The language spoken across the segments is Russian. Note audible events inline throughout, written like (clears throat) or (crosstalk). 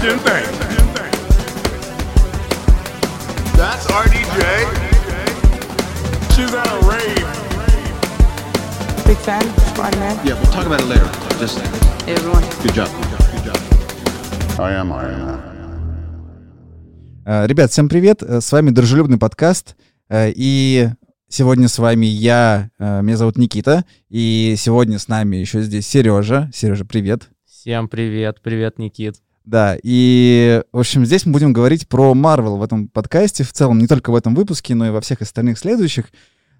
Sebastian thing. That's RDJ. She's at a rave. Big fan, Spider-Man. Yeah, we'll talk about it later. Just Hey, everyone. good job. Good job. I am Iron Man. Э, Ребят, всем привет! Э, С вами Дружелюбный подкаст. Э, И сегодня с вами я, э, меня зовут Никита. И сегодня с нами еще здесь Сережа. Сережа, привет. Всем привет, привет, Никит. Да, и, в общем, здесь мы будем говорить про Марвел в этом подкасте, в целом, не только в этом выпуске, но и во всех остальных следующих.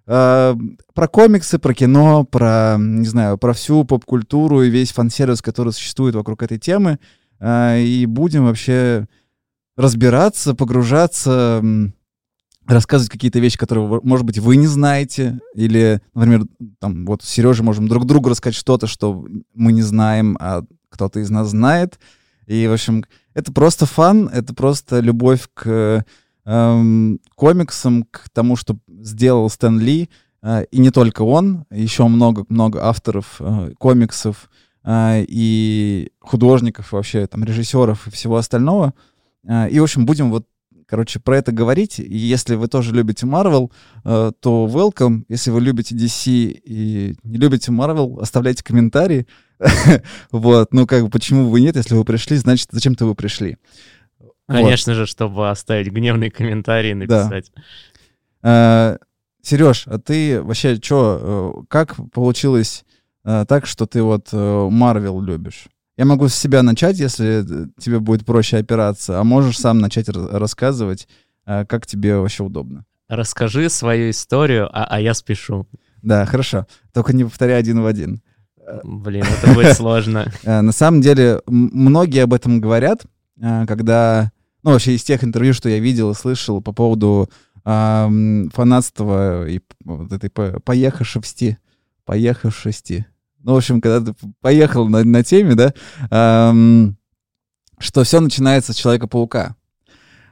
Э, Про комиксы, про кино, про, не знаю, про всю поп-культуру и весь фан-сервис, который существует вокруг этой темы. Э, И будем вообще разбираться, погружаться, рассказывать какие-то вещи, которые, может быть, вы не знаете, или, например, там, вот с Сережей можем друг другу рассказать что-то, что мы не знаем, а кто-то из нас знает. И, в общем, это просто фан, это просто любовь к эм, комиксам, к тому, что сделал Стэн Ли, э, и не только он, еще много-много авторов э, комиксов э, и художников, вообще там режиссеров и всего остального. Э, И, в общем, будем вот, короче, про это говорить. И если вы тоже любите Marvel, э, то welcome. Если вы любите DC и не любите Marvel, оставляйте комментарии. (laughs) Вот, ну как бы, почему вы нет, если вы пришли, значит, зачем-то вы пришли. Вот. Конечно же, чтобы оставить гневный комментарий и Да. написать. Сереж, а ты вообще что, как получилось э, так, что ты вот Марвел любишь? Я могу с себя начать, если э, тебе будет проще опираться, а можешь сам начать ра- рассказывать, э, как тебе вообще удобно. Расскажи свою историю, а, а я спешу. Да, хорошо. Только не повторяй один в один. Блин, это будет сложно. (laughs) Э, На самом деле, многие об этом говорят, э, когда... Ну, вообще, из тех интервью, что я видел и слышал по поводу фанатства и вот этой по- поехавшести, поехавшести. Ну, в общем, когда ты поехал на, на теме, да, что все начинается с Человека-паука.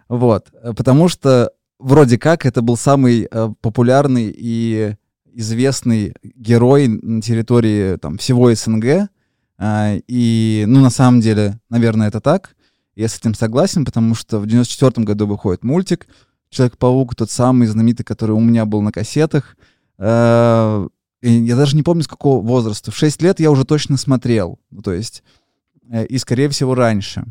Вот. Э, Потому что вроде как это был самый популярный и известный герой на территории там, всего СНГ. А, И, ну, на самом деле, наверное, это так. Я с этим согласен, потому что в 94 году выходит мультик «Человек-паук», тот самый знаменитый, который у меня был на кассетах. А, и я даже не помню, с какого возраста. В 6 лет я уже точно смотрел. Ну, то есть, э, и, скорее всего, раньше.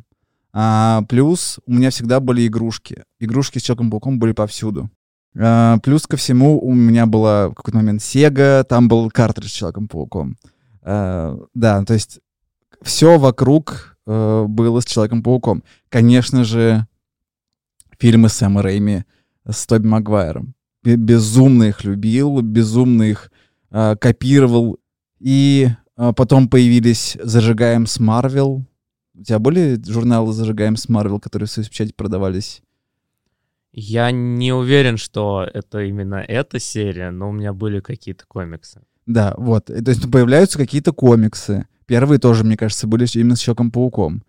А, плюс у меня всегда были игрушки. Игрушки с Человеком-пауком были повсюду. А, плюс ко всему у меня была в какой-то момент Sega, там был картридж с Человеком-пауком. А, да, то есть все вокруг э, было с Человеком-пауком. Конечно же, фильмы Сэма Рэйми с Тоби Магуайром. Бе- Безумно их любил, безумно их э, копировал. И э, потом появились «Зажигаем с Марвел». У тебя были журналы «Зажигаем с Марвел», которые в печати продавались? Я не уверен, что это именно эта серия, но у меня были какие-то комиксы. Да, вот. То есть появляются какие-то комиксы. Первые тоже, мне кажется, были именно с Человеком-пауком.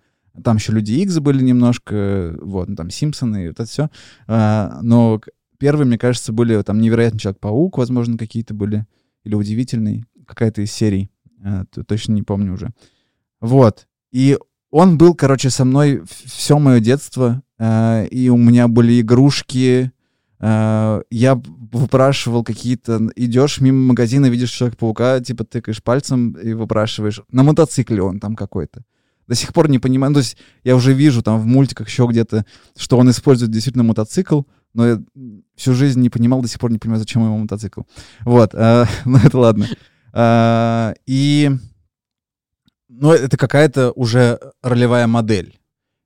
Там еще Люди Икс были немножко, вот, ну, там Симпсоны и вот это все. но к- первые, мне кажется, были там Невероятный Человек-паук, возможно, какие-то были. Или Удивительный, какая-то из серий. А, точно не помню уже. Вот. И он был, короче, со мной все мое детство. а, и у меня были игрушки, а, я выпрашивал какие-то... Идешь мимо магазина, видишь Человека-паука, типа тыкаешь пальцем и выпрашиваешь. На мотоцикле он там какой-то. До сих пор не понимаю. Ну, то есть я уже вижу там в мультиках еще где-то, что он использует действительно мотоцикл, но я всю жизнь не понимал, до сих пор не понимаю, зачем ему мотоцикл. Вот, а, (laughs) ну это ладно. А, и... Ну, это какая-то уже ролевая модель.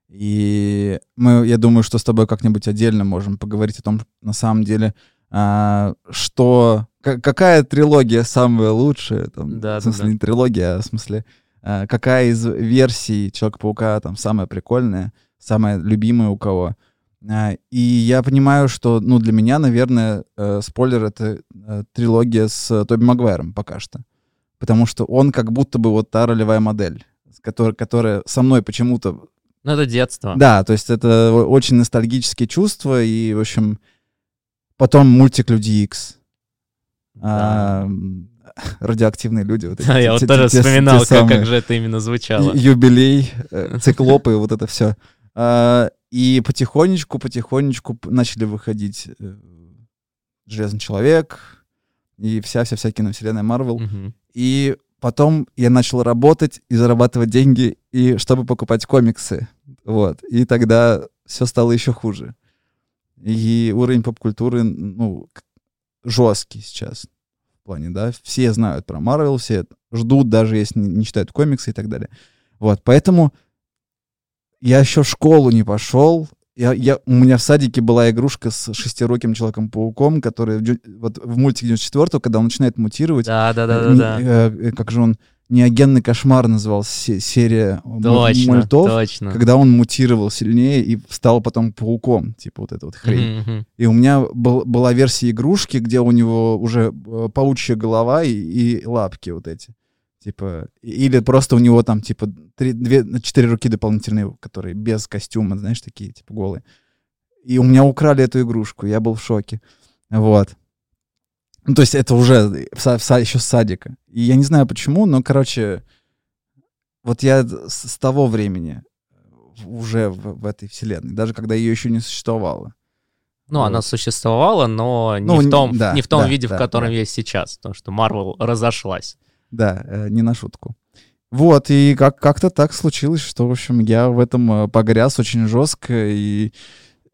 И мы, я думаю, что с тобой как-нибудь отдельно можем поговорить о том, на самом деле, а, что ка- какая трилогия самая лучшая, там, Да, в смысле да. не трилогия, а в смысле а, какая из версий Человека-паука там самая прикольная, самая любимая у кого. А, и я понимаю, что, ну, для меня, наверное, э, спойлер — это э, трилогия с э, Тоби Магуайром пока что. Потому что он как будто бы вот та ролевая модель, с которой, которая со мной почему-то Ну, это детство. да, то есть это очень ностальгические чувства, и, в общем, потом мультик Люди Икс. А, (laughs) радиоактивные люди. Вот (laughs) эти, Да, те- я вот те- тоже те- те вспоминал, как, самые. как же это именно звучало. Юбилей, э, (laughs) циклопы, вот это все. И потихонечку, потихонечку начали выходить э, Железный человек и вся-вся-вся киновселенная Марвел. Мгм. И потом я начал работать и зарабатывать деньги, и чтобы покупать комиксы. Вот. И тогда все стало еще хуже. И уровень поп-культуры, ну, жесткий сейчас. В плане, да, все знают про Марвел, все ждут, даже если не читают комиксы и так далее. Вот, поэтому я еще в школу не пошел. Я, я, у меня в садике была игрушка с шестируким Человеком-пауком, который вот в мультике 94 когда он начинает мутировать, Да, да, да, э, да, не- да. э, э, как же он, неогенный кошмар назывался се- серия му- Точно, мультов, точно. когда он мутировал сильнее и стал потом пауком, типа вот эта вот хрень. Мгм. И у меня был- была версия игрушки, где у него уже э, паучья голова и, и лапки вот эти. Типа, или просто у него там, типа, три, две, четыре руки дополнительные, которые без костюма, знаешь, такие, типа, голые. И у меня украли эту игрушку, я был в шоке. Вот. Ну, то есть это уже в в еще с садика. И я не знаю почему, но, короче, вот я с, с того времени уже в, в этой вселенной, даже когда ее еще не существовало. Ну, Вот. она существовала, но не Ну, в том, да, не в том да, виде, да, в котором да. есть сейчас, потому что Марвел разошлась. Да, э, не на шутку. Вот, и как- как-то так случилось, что, в общем, я в этом э, погряз очень жестко, и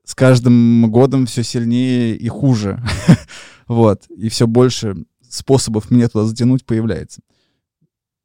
с каждым годом все сильнее и хуже. (laughs) Вот, и все больше способов меня туда затянуть появляется.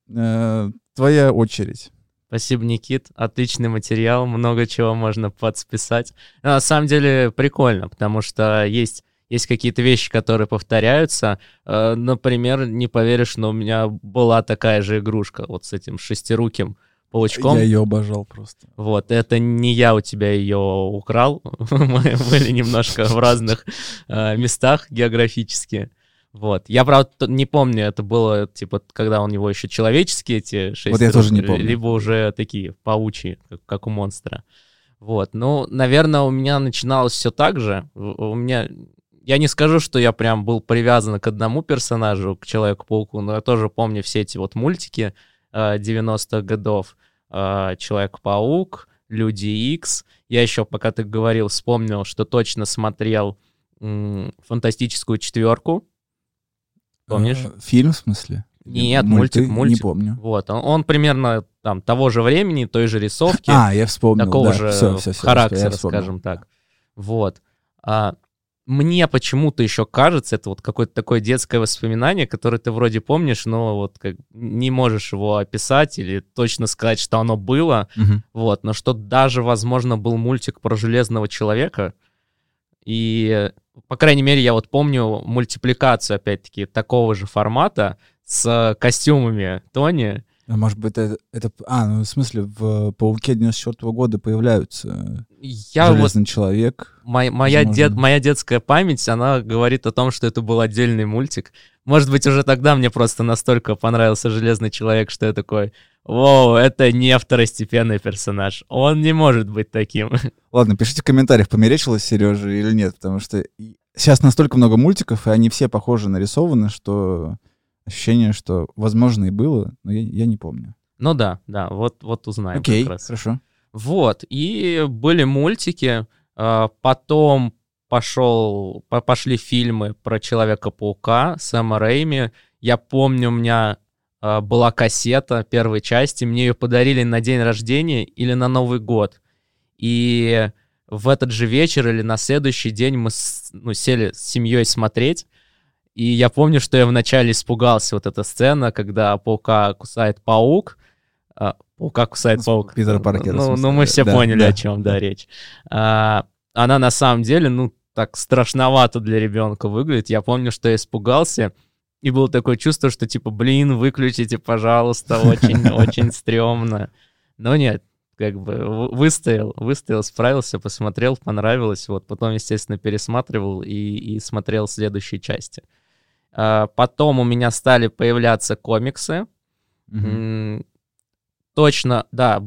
Э, Твоя очередь. Спасибо, Никит. Отличный материал, много чего можно подсписать. На самом деле прикольно, потому что есть, есть какие-то вещи, которые повторяются. Э, например, не поверишь, но у меня была такая же игрушка вот с этим шестируким паучком. Я ее обожал просто. Вот, это не я у тебя ее украл. (laughs) Мы были немножко в разных э, местах географически. Вот. Я, правда, не помню, это было, типа, когда у него еще человеческие эти шесть Вот я тоже не помню. Либо уже такие паучьи, как, как у монстра. Вот. Ну, наверное, у меня начиналось все так же. У меня... Я не скажу, что я прям был привязан к одному персонажу, к Человеку-пауку, но я тоже помню все эти вот мультики э, 90-х годов. Э, Человек-паук, Люди Икс. Я еще, пока ты говорил, вспомнил, что точно смотрел м, Фантастическую четверку. Помнишь? Э, Фильм, в смысле? Нет, Мульты? мультик, мультик. Не помню. Вот, он, он примерно там того же времени, той же рисовки. А, я вспомнил, такого да. же Всё, всё, всё, характера, скажем так. Вот. А, мне почему-то еще кажется, это вот какое-то такое детское воспоминание, которое ты вроде помнишь, но вот как не можешь его описать или точно сказать, что оно было. Мгм. Вот, но что даже, возможно, был мультик про Железного Человека. И, по крайней мере, я вот помню мультипликацию, опять-таки, такого же формата с костюмами Тони. А может быть, это, это... А, ну, в смысле, в «Пауке» 94 года появляются Я вот Железный Человек. Моя, моя, дет, моя детская память, она говорит о том, что это был отдельный мультик. Может быть, уже тогда мне просто настолько понравился Железный Человек, что я такой, Воу, это не второстепенный персонаж. Он не может быть таким. (laughs) Ладно, пишите в комментариях, померечилось Сереже или нет, потому что сейчас настолько много мультиков, и они все похоже нарисованы, что ощущение, что возможно и было, но я, я не помню. Ну да, да, вот, вот узнаем Окей, как раз. хорошо. Вот, и были мультики, а, потом пошел, по- пошли фильмы про Человека-паука Сэма Рэйми. Я помню, у меня а, была кассета первой части, мне ее подарили на день рождения или на Новый год. И в этот же вечер или на следующий день мы ну, сели с семьей смотреть. И я помню, что я вначале испугался вот эта сцена, когда паука кусает паук. А, паука кусает С паук. Питера Паркера, в Ну, ну, мы все да, поняли, да, о чем, да, речь. А, она на самом деле, ну, так страшновато для ребенка выглядит. Я помню, что я испугался, и было такое чувство, что типа, блин, выключите, пожалуйста, очень, (laughs) очень стрёмно. Но нет, как бы выстоял, выстоял, справился, посмотрел, понравилось. Вот потом, естественно, пересматривал и, и смотрел следующие части. А, Потом у меня стали появляться комиксы. М, Точно, да,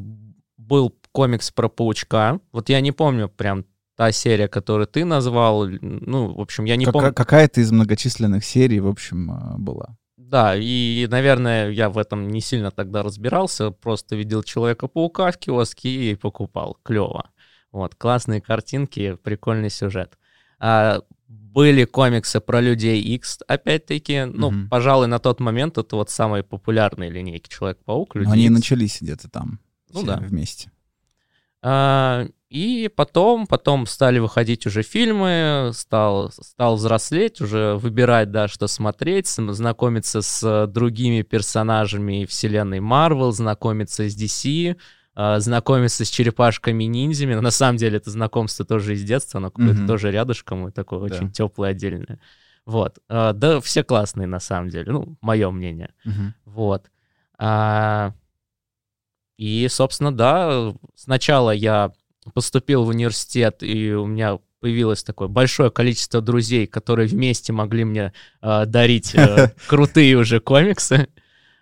был комикс про паучка. Вот я не помню прям та серия, которую ты назвал. Ну, в общем, я не Кака- помню. Какая-то из многочисленных серий, в общем, а, была. Да, и, наверное, я в этом не сильно тогда разбирался, просто видел Человека-паука в киоске и покупал. Клево. Вот, классные картинки, прикольный сюжет. А, были комиксы про Людей X, опять-таки, ну, Мгм. пожалуй, на тот момент это вот самые популярные линейки Человек-паук, Люди Но они Икс. начались где-то там. Ну да. Вместе. А, и потом, потом стали выходить уже фильмы, стал, стал взрослеть, уже выбирать, да, что смотреть, см- знакомиться с другими персонажами вселенной Марвел, знакомиться с DC, знакомиться с черепашками-ниндзями. Но на самом деле это знакомство тоже из детства, оно какое-то Мгм. тоже рядышком и такое Да. очень теплое, отдельное. Вот. А, да, все классные на самом деле, ну, мое мнение. Мгм. Вот. А, И, собственно, да, сначала я поступил в университет, и у меня появилось такое большое количество друзей, которые вместе могли мне а, дарить э, (laughs) крутые уже комиксы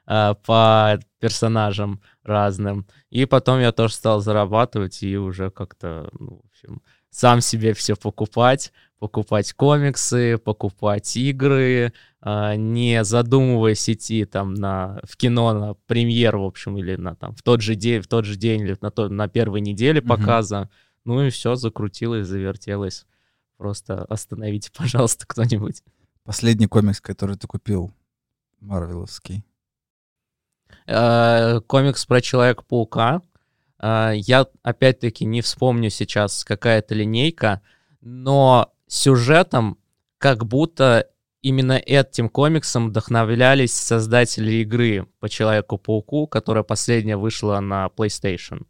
а, по персонажам разным. И потом я тоже стал зарабатывать и уже как-то, ну, в общем, сам себе все покупать, покупать комиксы, покупать игры, а, не задумываясь идти там на, в кино на премьер, в общем, или на, там, в, тот же день, в тот же день, или на, то, на первой неделе показа. Ну и все, закрутилось, завертелось. Просто остановите, (laughs) пожалуйста, кто-нибудь. Последний комикс, который ты купил, Марвеловский. Э, комикс про Человека-паука. Э, Я, опять-таки, не вспомню сейчас какая-то линейка, но сюжетом как будто именно этим комиксом вдохновлялись создатели игры по Человеку-пауку, которая последняя вышла на PlayStation.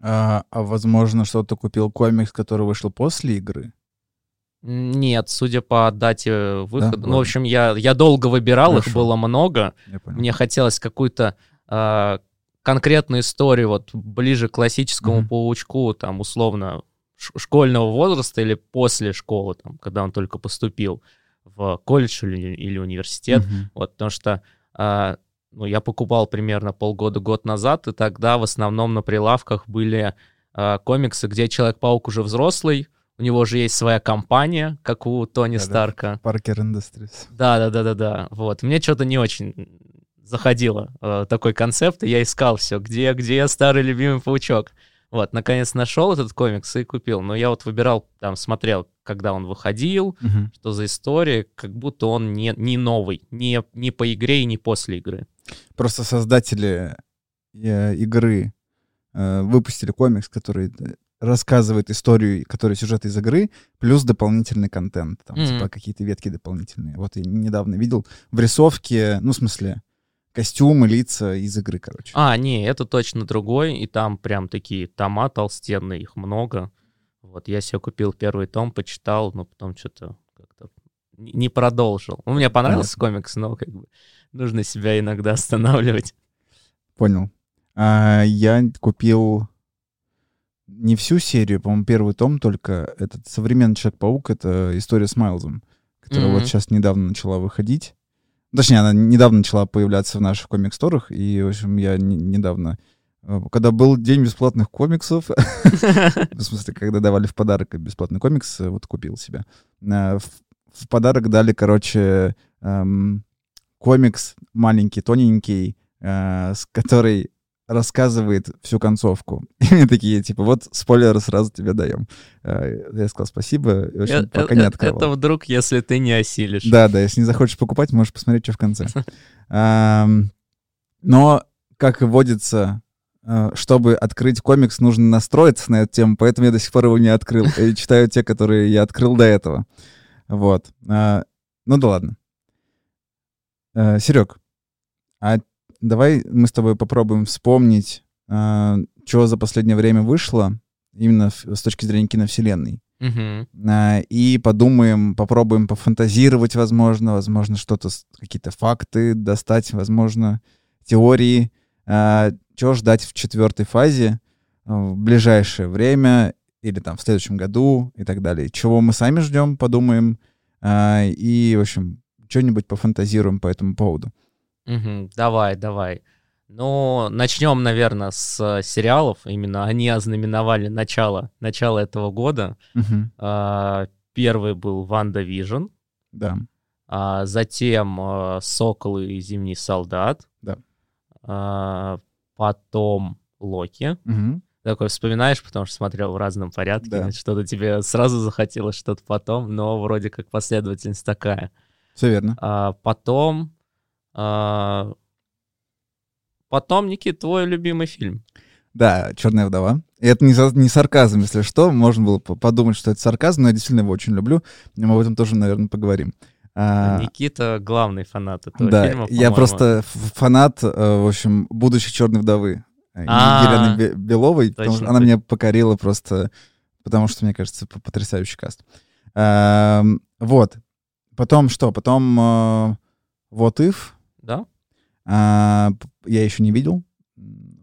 А, а возможно, что ты купил комикс, который вышел после игры? Нет, судя по дате выхода. ну, в общем, я, я долго выбирал, их Хорошо. было много. Мне хотелось какую-то а, конкретную историю, вот ближе к классическому Мгм. паучку, там, условно, школьного возраста или после школы, там, когда он только поступил в колледж или, или университет. Мгм. Вот, потому что а, ну, я покупал примерно полгода-год назад, и тогда в основном на прилавках были а, комиксы, где Человек-паук уже взрослый, у него уже есть своя компания, как у Тони Да-да. Старка. Паркер Industries. Да, да, да, да, да. Вот. Мне что-то не очень заходило э, такой концепт, и я искал все, где, где старый любимый паучок. Вот, наконец нашел этот комикс и купил. Но я вот выбирал, там, смотрел, когда он выходил, Мгм. что за история, как будто он не, не новый, не, не по игре и не после игры. Просто создатели э, игры э, выпустили комикс, который э, рассказывает историю, который сюжет из игры, плюс дополнительный контент, там, Мгм. типа какие-то ветки дополнительные. Вот я недавно видел в рисовке, ну, в смысле, костюмы, лица из игры, короче. А, не, это точно другой, и там прям такие тома толстенные, их много. Вот, я себе купил первый том, почитал, но потом что-то как-то не продолжил. Ну, мне понравился комикс, но как бы нужно себя иногда останавливать. Понял. А, я купил не всю серию, по-моему, первый том только. Этот современный Человек-паук — это история с Майлзом, которая вот Мгм. сейчас недавно начала выходить. Точнее, она недавно начала появляться в наших комик-сторах, и, в общем, я не- недавно... э, Когда был день бесплатных комиксов, (laughs) в смысле, когда давали в подарок бесплатный комикс, э, вот купил себе. Э, В, подарок дали, короче, эм, комикс маленький, тоненький, с который рассказывает всю концовку. (laughs) И мне такие, типа, вот спойлеры сразу тебе даем. Э, Я сказал спасибо, и, в общем, Э, пока э, не э, открывал. Это вдруг, если ты не осилишь. Да, да, если не захочешь покупать, можешь посмотреть, что в конце. (laughs) Но, как и водится, э, чтобы открыть комикс, нужно настроиться на эту тему, поэтому я до сих пор его не открыл. (laughs) И читаю те, которые я открыл до этого. Вот. А, Ну да ладно. Серег, а давай мы с тобой попробуем вспомнить, что за последнее время вышло, именно в- с точки зрения киновселенной. Мгм. А, и подумаем, попробуем пофантазировать, возможно, возможно, что-то, какие-то факты достать, возможно, теории. Чего ждать в четвертой фазе а, в ближайшее время или там в следующем году и так далее. Чего мы сами ждем, подумаем. а, И, в общем, что-нибудь пофантазируем по этому поводу. Мгм. Давай, давай. Ну, начнем, наверное, с сериалов. Именно они ознаменовали начало, начало этого года. Мгм. А, Первый был Ванда Вижн. Да. А, затем э, «Сокол и зимний солдат». Да. А, потом «Локи». Мгм. Такой вспоминаешь, потому что смотрел в разном порядке. Да. Что-то тебе сразу захотелось, что-то потом, но вроде как последовательность такая. Все верно. А, потом... а, потом, Никит, твой любимый фильм. Да, Черная вдова. И это не, не сарказм, если что. Можно было по- подумать, что это сарказм, но я действительно его очень люблю. И Мы об этом тоже, наверное, поговорим. А, Никита главный фанат этого да, фильма, я просто фанат, э, в общем, будущей черной вдовы. э, А, Елены Бе- Беловой, потому что она меня покорила просто, потому что, мне кажется, потрясающий каст. Эм, Вот. Потом что? Потом э, What If. А, я еще не видел.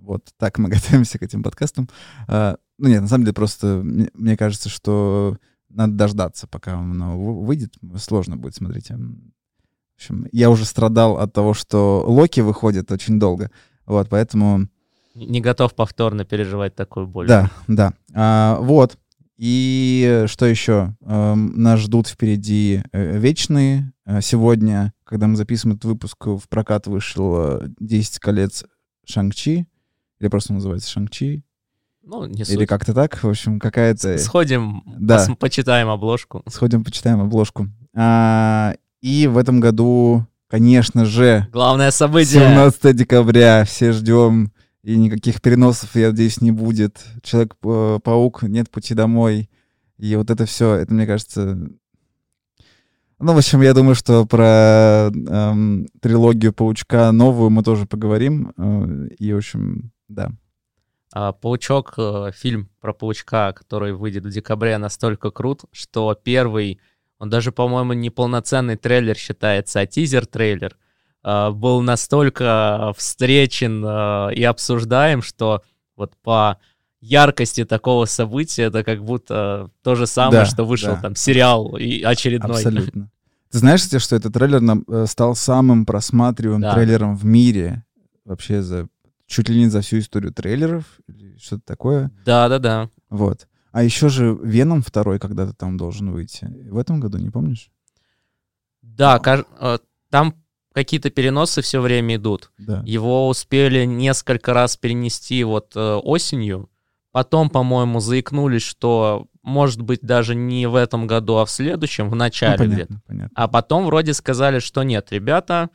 Вот так мы (laughs) готовимся к этим подкастам. А, ну нет, на самом деле просто мне, мне кажется, что надо дождаться, пока оно вы- выйдет. Сложно будет смотреть. В общем, я уже страдал от того, что Локи выходит очень долго. Вот, поэтому... Не не готов повторно переживать такую боль. Да, да. А, вот. И что еще? Эм, нас ждут впереди э, вечные. Э, Сегодня, когда мы записываем этот выпуск, в прокат вышел э, 10 колец Шанг-Чи. Или просто называется Шанг-Чи. Ну, не Или суть. как-то так. В общем, какая-то... Сходим, Да. пос- почитаем обложку. Сходим, почитаем обложку. А, и в этом году, конечно же, Главное событие. 17 декабря все ждем, и никаких переносов, я надеюсь, не будет. Человек-паук, нет пути домой. И вот это все, это, мне кажется... Ну, в общем, я думаю, что про эм, трилогию Паучка новую мы тоже поговорим. Э, и, в общем, да. А, Паучок, э, фильм про паучка, который выйдет в декабре, настолько крут, что первый, он даже, по-моему, не полноценный трейлер считается, а тизер-трейлер, э, был настолько встречен э, и обсуждаем, что вот по яркости такого события это как будто то же самое, Да, что вышел да. там сериал и очередной. Абсолютно. Ты знаешь, кстати, что этот трейлер нам, э, стал самым просматриваемым Да. трейлером в мире? Вообще за чуть ли не за всю историю трейлеров или что-то такое. Да-да-да. Вот. А еще же Веном второй когда-то там должен выйти. В этом году, не помнишь? Да, каж- э, там какие-то переносы все время идут. Да. Его успели несколько раз перенести вот э, осенью. Потом, по-моему, заикнулись, что может быть даже не в этом году, а в следующем, в Ну, начале где-то. понятно, понятно. А потом вроде сказали, что нет, ребята,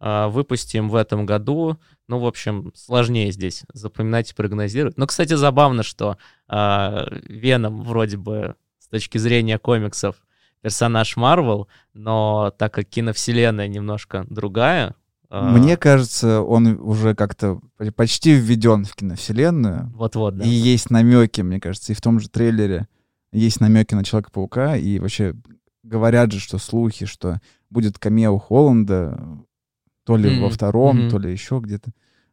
э, выпустим в этом году. Ну, в общем, сложнее здесь запоминать и прогнозировать. Но, кстати, забавно, что э, Веном вроде бы с точки зрения комиксов персонаж Марвел, но так как киновселенная немножко другая, э, Мне кажется, он уже как-то почти введен в киновселенную. вот-вот, да. И есть намеки, мне кажется, и в том же трейлере есть намеки на Человека-паука, и вообще говорят же, что слухи, что будет камео Холланда, то ли во Мгм, втором, мгм. то ли еще где-то.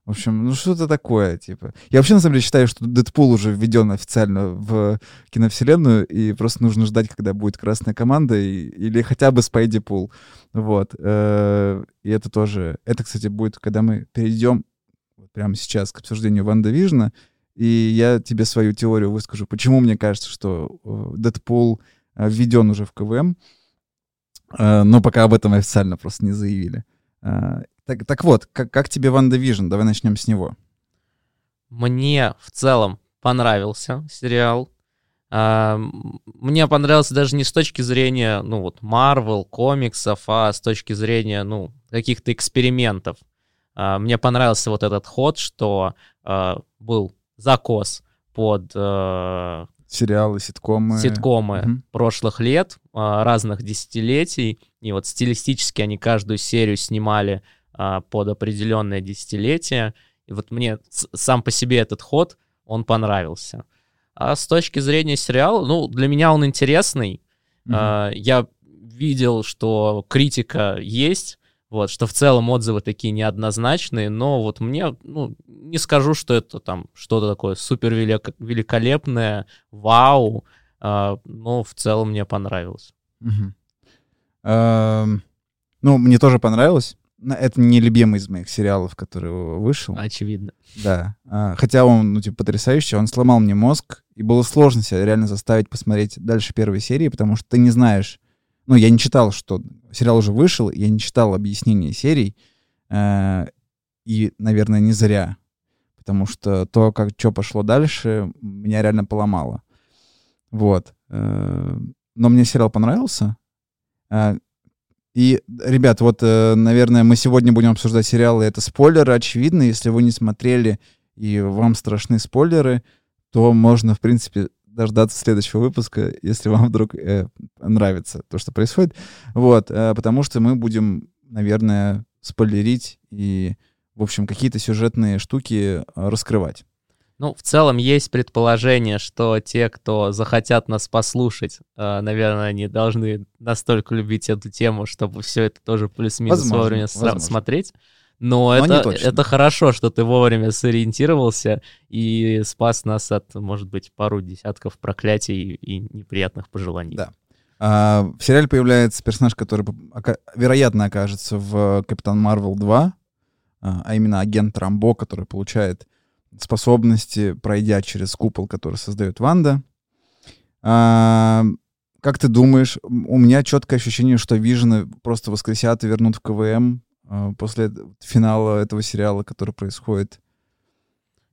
В общем, ну что-то такое, типа. Я вообще, на самом деле, считаю, что Дэдпул уже введен официально в киновселенную, и просто нужно ждать, когда будет красная команда, и- или хотя бы Спайди Пул. Вот. Э, И это тоже... Это, кстати, будет, когда мы перейдем прямо сейчас к обсуждению Ванда Вижна, и я тебе свою теорию выскажу, почему мне кажется, что э, Дэдпул э, введен уже в КВМ, но пока об этом официально просто не заявили. Так, так вот, как, как тебе Ванда Вижн? Давай начнем с него. Мне в целом понравился сериал. А, Мне понравился даже не с точки зрения, ну вот, Марвел, комиксов, а с точки зрения, ну, каких-то экспериментов. А, Мне понравился вот этот ход, что а, был закос под Сериалы, ситкомы. ситкомы Мгм. прошлых лет, разных десятилетий. И вот стилистически они каждую серию снимали а, под определенное десятилетие. И вот мне сам по себе этот ход, он понравился. А с точки зрения сериала, ну, для меня он интересный. Мгм. А, Я видел, что критика есть, вот, что в целом отзывы такие неоднозначные, но вот мне, ну, не скажу, что это там что-то такое супер великолепное, вау, а, но в целом мне понравилось. Мгм. Эм, Ну, мне тоже понравилось. Это не любимый из моих сериалов, который вышел. Очевидно. Да. А, Хотя он, ну, типа, потрясающий, он сломал мне мозг, и было сложно себя реально заставить посмотреть дальше первой серии, потому что ты не знаешь, Ну, я не читал, что сериал уже вышел, я не читал объяснения серий, э, и, наверное, не зря, потому что то, как что пошло дальше, меня реально поломало. Вот. Э, но мне сериал понравился. И, ребят, вот, э, наверное, мы сегодня будем обсуждать сериалы. Это спойлеры, очевидно. Если вы не смотрели и вам страшны спойлеры, то можно, в принципе, дождаться следующего выпуска, если вам вдруг э, нравится то, что происходит. Вот, э, потому что мы будем, наверное, спойлерить и, в общем, какие-то сюжетные штуки э, раскрывать. Ну, в целом есть предположение, что те, кто захотят нас послушать, э, наверное, они должны настолько любить эту тему, чтобы все это тоже плюс-минус Возможно, вовремя возможно. смотреть. Но, Но это, это хорошо, что ты вовремя сориентировался и спас нас от, может быть, пару десятков проклятий и неприятных пожеланий. Да. А, в сериале появляется персонаж, который, вероятно, окажется в Капитан Марвел 2, а а именно агент Рамбо, который получает способности, пройдя через купол, который создает Ванда. А, как ты думаешь, у меня четкое ощущение, что Вижена просто воскресят и вернут в КВМ а, после финала этого сериала, который происходит.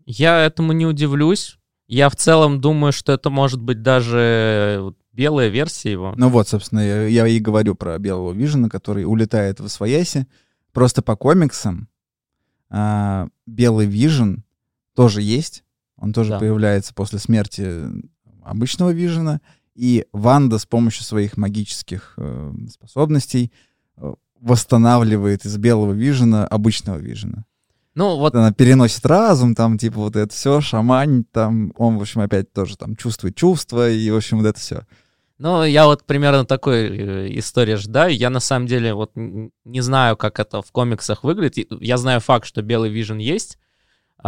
Я этому не удивлюсь. Я в целом думаю, что это может быть даже вот белая версия его. Ну вот, собственно, я, я и говорю про белого Вижена, который улетает в Освояси. Просто по комиксам а, белый Вижен тоже есть. Он тоже Да. появляется после смерти обычного Вижена. И Ванда с помощью своих магических э, способностей э, восстанавливает из белого Вижена обычного Вижена. Ну, вот Она переносит разум, там, типа, вот это все, шамань, там, он, в общем, опять тоже там чувствует чувства, и, в общем, вот это все. Ну, я вот примерно такой э, истории ожидаю. Я на самом деле вот не знаю, как это в комиксах выглядит. Я знаю факт, что Белый Вижен есть.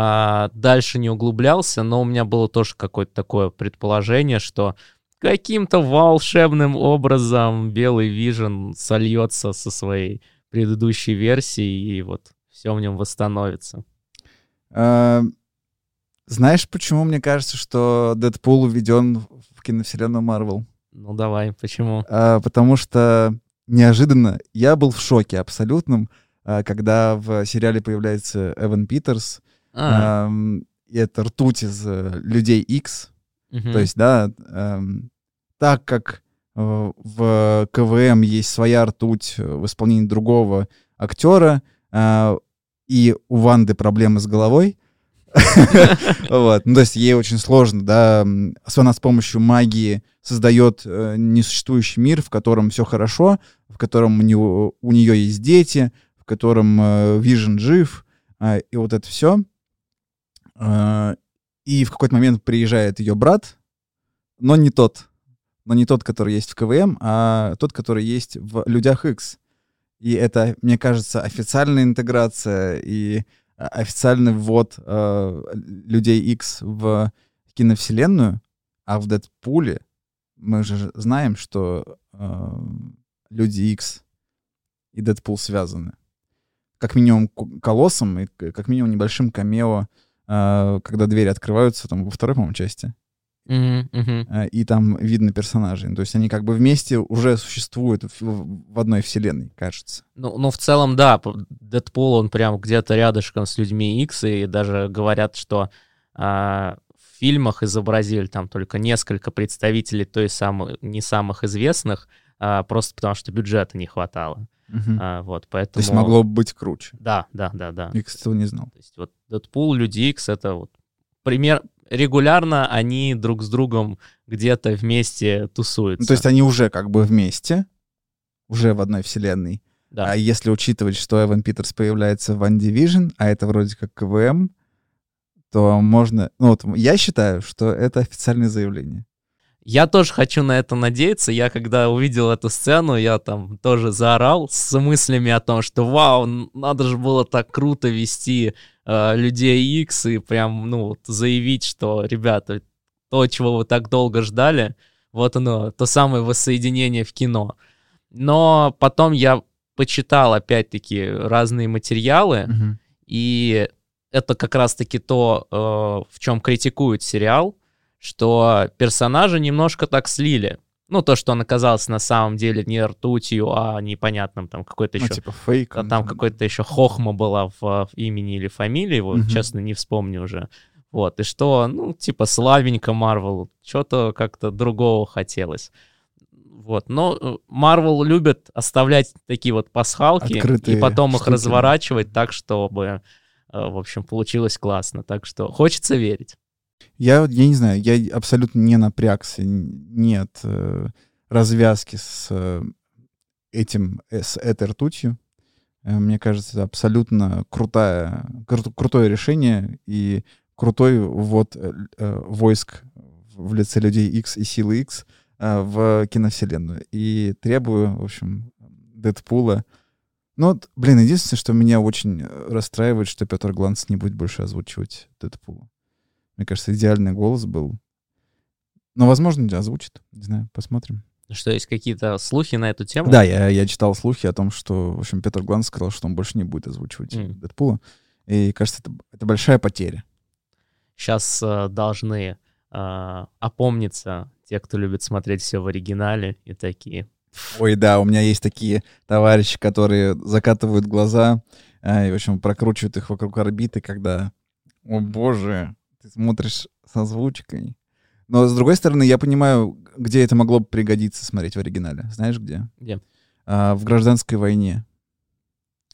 А, дальше не углублялся, но у меня было тоже какое-то такое предположение, что каким-то волшебным образом Белый Вижен сольется со своей предыдущей версией, и вот все в нем восстановится. А, Знаешь, почему мне кажется, что Дэдпул введен в киновселенную Марвел? Ну давай, почему? А, Потому что неожиданно я был в шоке абсолютном, а, когда в сериале появляется Эван Питерс, А, и это ртуть из э, Людей X, мгм. То есть, да, эм, так как э, в КВМ есть своя ртуть э, в исполнении другого актера, э, и у Ванды проблемы с головой, (laughs) вот, ну, то есть ей очень сложно, да, она с помощью магии создает э, несуществующий мир, в котором все хорошо, в котором у, него, у нее есть дети, в котором э, Вижен жив, а, и вот это все. И в какой-то момент приезжает ее брат, но не тот, но не тот, который есть в КВМ, а тот, который есть в Людях X. И это, мне кажется, официальная интеграция и а, официальный ввод э, людей X в киновселенную, а в Дэдпуле мы же знаем, что э, люди X и Дэдпул связаны. Как минимум колоссом и как минимум небольшим камео, когда двери открываются, там, во второй, по-моему, части. Э, и там видно персонажей. То есть они как бы вместе уже существуют в, в одной вселенной, кажется. Ну, ну, в целом, да, Дэдпул, он прям где-то рядышком с людьми X, и даже говорят, что а, в фильмах изобразили там только несколько представителей той самой, не самых известных, а, просто потому что бюджета не хватало. Мгм. А, вот, То поэтому... есть могло бы быть круче. Да, да, да, да. Я, кстати, не знал. То есть вот Дэдпул, Люди Икс, это вот пример... Регулярно они друг с другом где-то вместе тусуются. Ну, то есть они уже как бы вместе, уже в одной вселенной. да. А если учитывать, что Эван Питерс появляется в One Division, а это вроде как КВМ, то можно... Ну вот я считаю, что это официальное заявление. Я тоже хочу на это надеяться. Я когда увидел эту сцену, я там тоже заорал с мыслями о том, что вау, надо же было так круто вести э, людей X и прям, ну, заявить, что, ребята, то, чего вы так долго ждали, вот оно, то самое воссоединение в кино. Но потом я почитал, опять-таки, разные материалы, и это как раз-таки то, э, в чем критикуют сериал, что персонажа немножко так слили. Ну, то, что он оказался на самом деле не ртутью, а непонятным там какой-то Ну, еще... типа фейк. а там какой-то еще хохма была в, в имени или фамилии, вот, Мгм. честно, не вспомню уже. Вот, и что, ну, типа, славненько Марвел, что-то как-то другого хотелось. Вот, но Марвел любит оставлять такие вот пасхалки Открытые и потом их штуки. разворачивать так, чтобы, э, в общем, получилось классно. Так что хочется верить. Я, вот- я не знаю, я абсолютно не напрягся, нет э, развязки с э, этим, э, с этой ртутью. Э, Мне кажется, это абсолютно крутая, кру- крутое решение и крутой ввод э, э, войск в лице людей X и силы X э, в киновселенную. И требую, в общем, Дэдпула. Ну, вот, блин, единственное, что меня очень расстраивает, что Петр Гланц не будет больше озвучивать Дэдпула. Мне кажется, идеальный голос был. Но, возможно, озвучит. Не знаю, посмотрим. Что, есть какие-то слухи на эту тему? Да, я, я читал слухи о том, что, в общем, Петр Гланц сказал, что он больше не будет озвучивать Мгм. Дэдпула. И, кажется, это, это большая потеря. Сейчас э, должны э, опомниться те, кто любит смотреть все в оригинале, и такие. Ой, да, у меня есть такие товарищи, которые закатывают глаза а, и, в общем, прокручивают их вокруг орбиты, когда, о боже, ты смотришь с озвучкой. Но, с другой стороны, я понимаю, где это могло бы пригодиться смотреть в оригинале. Знаешь, где? Где? А, в «Гражданской войне».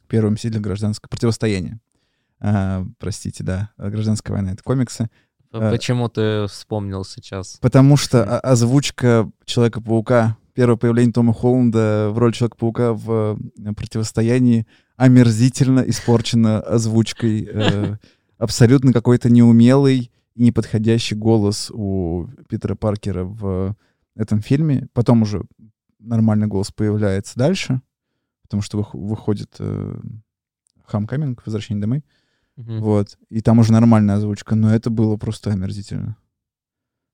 Первый мститель гражданское противостояние. А, простите, да, «Гражданская война» — это комиксы. Э. Почему ты вспомнил сейчас? Потому что о- озвучка Человека-паука, первое появление Тома Холланда в роли Человека-паука в э, противостоянии омерзительно испорчена озвучкой. э, (laughs) Абсолютно какой-то неумелый неподходящий голос у Питера Паркера в этом фильме. Потом уже нормальный голос появляется дальше, потому что вых- выходит э, Хамкаминг, Возвращение домой. Мгм. Вот. И там уже нормальная озвучка, но это было просто омерзительно.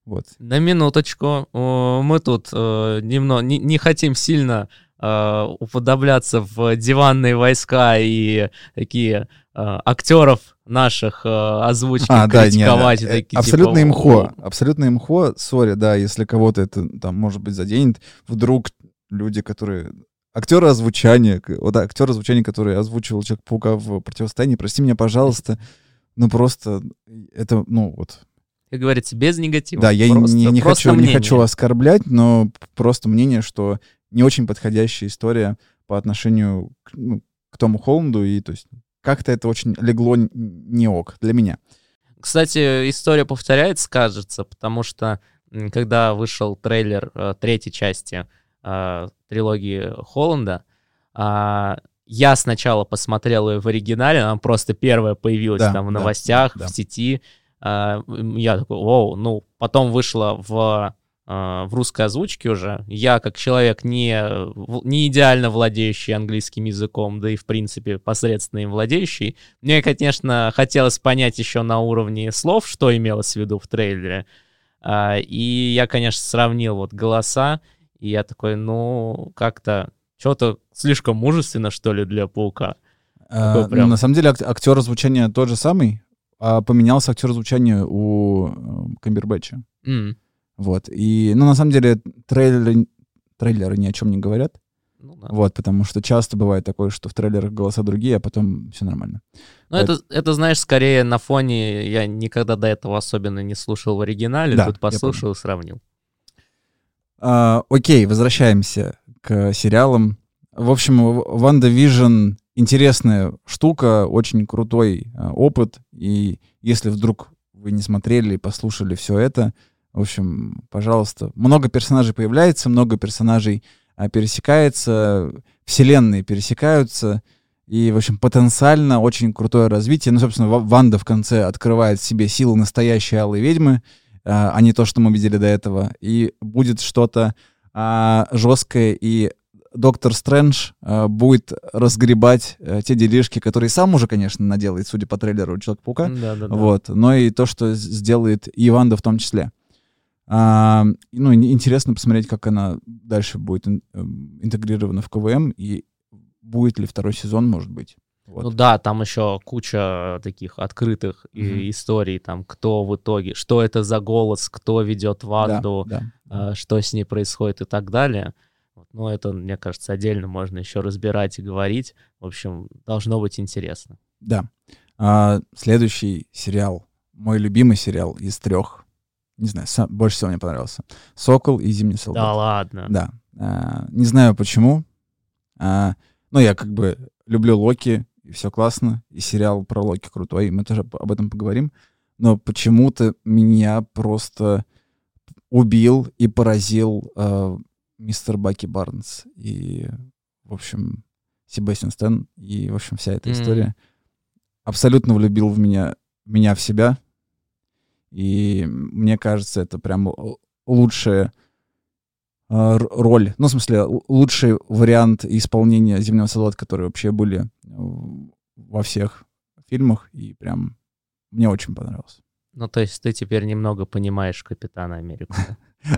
Вот. На минуточку. Мы тут э, немного не, не хотим сильно э, уподобляться в диванные войска и такие э, актеров наших э, озвучки А, да, критиковать. и э, такие, абсолютно типа, имхо. Абсолютно имхо. Сори, да, если кого-то это там, может быть, заденет. Вдруг люди, которые... Актеры озвучания, вот актер озвучания, который озвучивал Человека-паука в противостоянии, прости меня, пожалуйста, ну просто это, ну вот. Как говорится, без негатива. Да, я Просто- не, не хочу, не хочу оскорблять, но просто мнение, что не очень подходящая история по отношению к, ну, к Тому Холланду, и то есть как-то это очень легло не ок для меня. Кстати, история повторяется, кажется, потому что когда вышел трейлер э, третьей части э, трилогии Холланда, а, я сначала посмотрел ее в оригинале, она просто первая появилась Да, там в да, новостях, да. в сети. М, я такой, оу, ну, потом вышла в, в русской озвучке уже. Я, как человек, не, не идеально владеющий английским языком, да и, в принципе, посредственно им владеющий, мне, конечно, хотелось понять еще на уровне слов, что имелось в виду в трейлере. А, И я, конечно, сравнил вот голоса, и я такой, ну, как-то что-то слишком мужественно, что ли, для паука. А, прям- На самом деле ак- актер озвучания тот же самый, а поменялся актер озвучания у э, Камбербэтча. М, Вот. И, ну, на самом деле, трейлеры, трейлеры ни о чем не говорят. ну да. Вот, потому что часто бывает такое, что в трейлерах голоса другие, а потом все нормально. Ну, это, это, знаешь, скорее на фоне, я никогда до этого особенно не слушал в оригинале, Да, тут послушал и сравнил. А, окей, возвращаемся к сериалам. В общем, Ванда Вижн интересная штука, очень крутой а, опыт. И если вдруг вы не смотрели и послушали все это, в общем, пожалуйста, много персонажей появляется, много персонажей а, пересекается, вселенные пересекаются. И, в общем, потенциально очень крутое развитие. Ну, собственно, Ва- Ванда в конце открывает в себе силы настоящей алой ведьмы, а а не то, что мы видели до этого. И будет что-то а, жесткое, и Доктор Стрэндж а, будет разгребать а, те делишки, которые сам уже, конечно, наделает, судя по трейлеру Человек-паука. Да, да, да. Вот, но и то, что сделает и Ванда в том числе. А, ну, ин- интересно посмотреть, как она дальше будет эм, интегрирована в КВМ, и будет ли второй сезон, может быть. Вот. Ну да, там еще куча таких открытых Мгм. историй, там, кто в итоге, что это за голос, кто ведет Да, Ванду, да. а, что с ней происходит и так далее. Вот, Ну, это, мне кажется, отдельно можно еще разбирать и говорить. В общем, должно быть интересно. Да. А, следующий сериал. Мой любимый сериал из трех. Не знаю, сам- больше всего мне понравился. «Сокол» и «Зимний солдат». Да ладно. Да. А, не знаю почему. А, но я как бы люблю Локи, и все классно. И сериал про Локи крутой, и мы тоже об этом поговорим. Но почему-то меня просто убил и поразил а, мистер Баки Барнс. И, в общем, Себастьян Стэн. И, в общем, вся эта Мгм. история. Абсолютно влюбил в меня, меня в себя. И мне кажется, это прям лучшая а, роль, ну, в смысле, лучший вариант исполнения «Зимнего солдата», которые вообще были э, во всех фильмах, и прям мне очень понравился. Ну, то есть ты теперь немного понимаешь Капитана Америку. (laughs)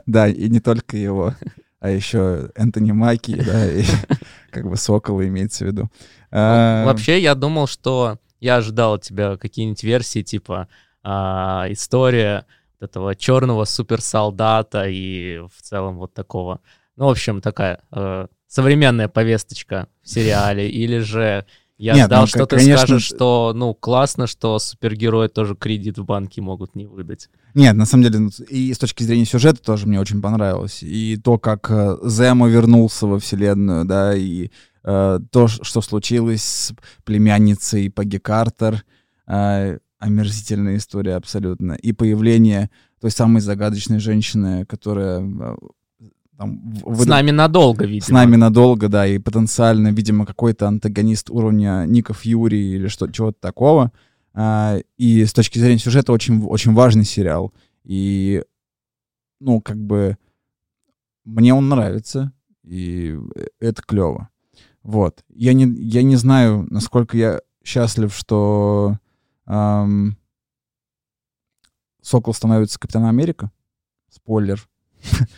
Да, и не только его, а еще Энтони Маки, да, и (laughs) как бы Сокола имеется в виду. А, Вообще, я думал, что я ожидал от тебя какие-нибудь версии, типа а, история вот этого черного суперсолдата и в целом вот такого. Ну, в общем, такая э, современная повесточка в сериале. Или же я Нет, ждал, ну, что ты конечно, скажешь, что, ну, классно, что супергерои тоже кредит в банке могут не выдать. Нет, на самом деле, ну, и с точки зрения сюжета тоже мне очень понравилось. И то, как э, Земо вернулся во вселенную, да, и э, то, что случилось с племянницей Паги Картер, э, омерзительная история абсолютно. И появление той самой загадочной женщины, которая э, там, в- С нами надолго, видимо. с нами надолго, да, и потенциально, видимо, какой-то антагонист уровня Ника Фьюри или что, чего-то такого. А, и с точки зрения сюжета очень, очень важный сериал. И, ну, как бы, мне он нравится, и это клево. Вот. Я не, я не знаю, насколько я счастлив, что ам, Сокол становится Капитаном Америка. Спойлер. (laughs)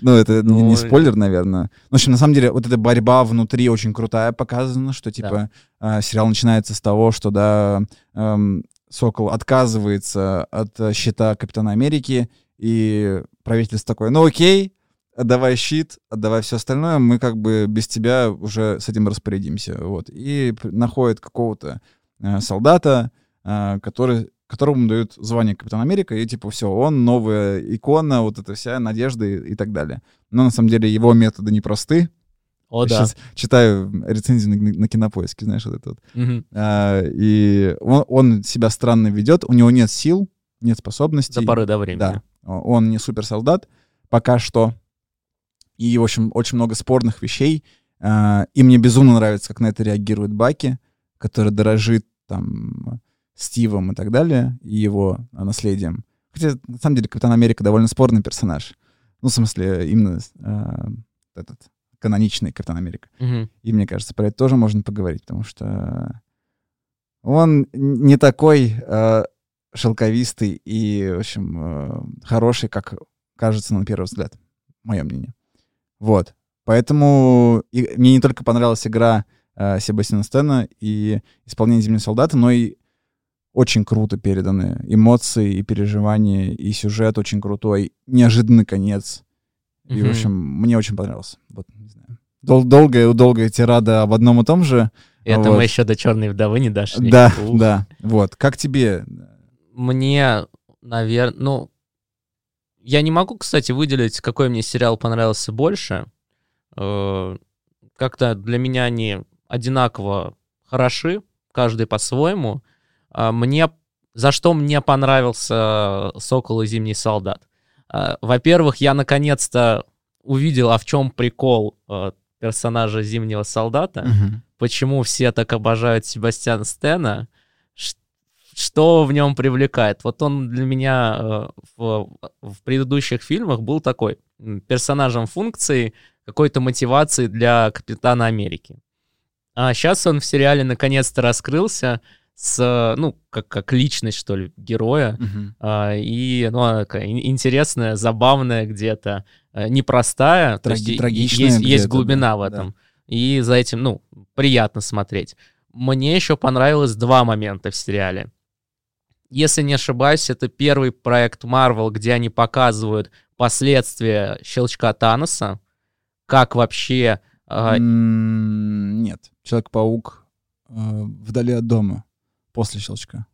Ну, это не- спойлер, наверное. В общем, на самом деле, вот эта борьба внутри очень крутая показана, что, типа, а, сериал начинается с того, что, да, эм, Сокол отказывается от э, щита Капитана Америки, и правительство такое, ну окей, отдавай щит, отдавай все остальное, мы как бы без тебя уже с этим распорядимся. Вот. И находит какого-то солдата, э, который, которому дают звание Капитан Америка, и типа все, он новая икона, вот эта вся надежда и, и так далее. Но на самом деле его методы непросты. О, Я да. Сейчас читаю рецензию на, на кинопоиске, знаешь, вот это вот. Мгм. А, и он, он себя странно ведет, у него нет сил, нет способностей. До поры до времени. Да. Он не суперсолдат пока что. И, в общем, очень много спорных вещей. И мне безумно нравится, как на это реагирует Баки, который дорожит там Стивом и так далее, и его а, наследием. Хотя, на самом деле, Капитан Америка довольно спорный персонаж. Ну, в смысле, именно а, этот каноничный Капитан Америка. Мгм. И мне кажется, про это тоже можно поговорить, потому что он не такой э, шелковистый и, в общем, э, хороший, как кажется на первый взгляд. Мое мнение. Вот. Поэтому и мне не только понравилась игра э, Себастьяна Стена и исполнение «Зимнего солдата», но и очень круто переданы эмоции и переживания, и сюжет очень крутой, неожиданный конец. И, в Мгм. общем, мне очень понравился. Вот, не знаю. Дол- долгая, долгая тирада об одном и том же. Это Вот. мы еще до черной вдовы не дошли. Да, Ух. да. Вот. Как тебе? Мне, наверное, ну, я не могу, кстати, выделить, какой мне сериал понравился больше. Э, Как-то для меня они одинаково хороши, каждый по-своему. А Мне, за что мне понравился «Сокол и Зимний солдат»? А, Во-первых, я наконец-то увидел, а в чем прикол э, персонажа Зимнего солдата Мгм. почему все так обожают Себастьяна Стена, что в нем привлекает. Вот он для меня э, в, в предыдущих фильмах был такой персонажем функции, какой-то мотивации для Капитана Америки. А сейчас он в сериале наконец-то раскрылся с, ну, как, как личность, что ли, героя. Мгм. А, и ну, она такая ин- интересная, забавная где-то, э, непростая. то Траги- есть трагичная есть, есть глубина да, в да. этом. и за этим, ну, приятно смотреть. Мне еще понравилось два момента в сериале. Если не ошибаюсь, это первый проект Marvel, где они показывают последствия щелчка Таноса, как вообще... М, Нет, Человек-паук э, вдали от дома после щелчка.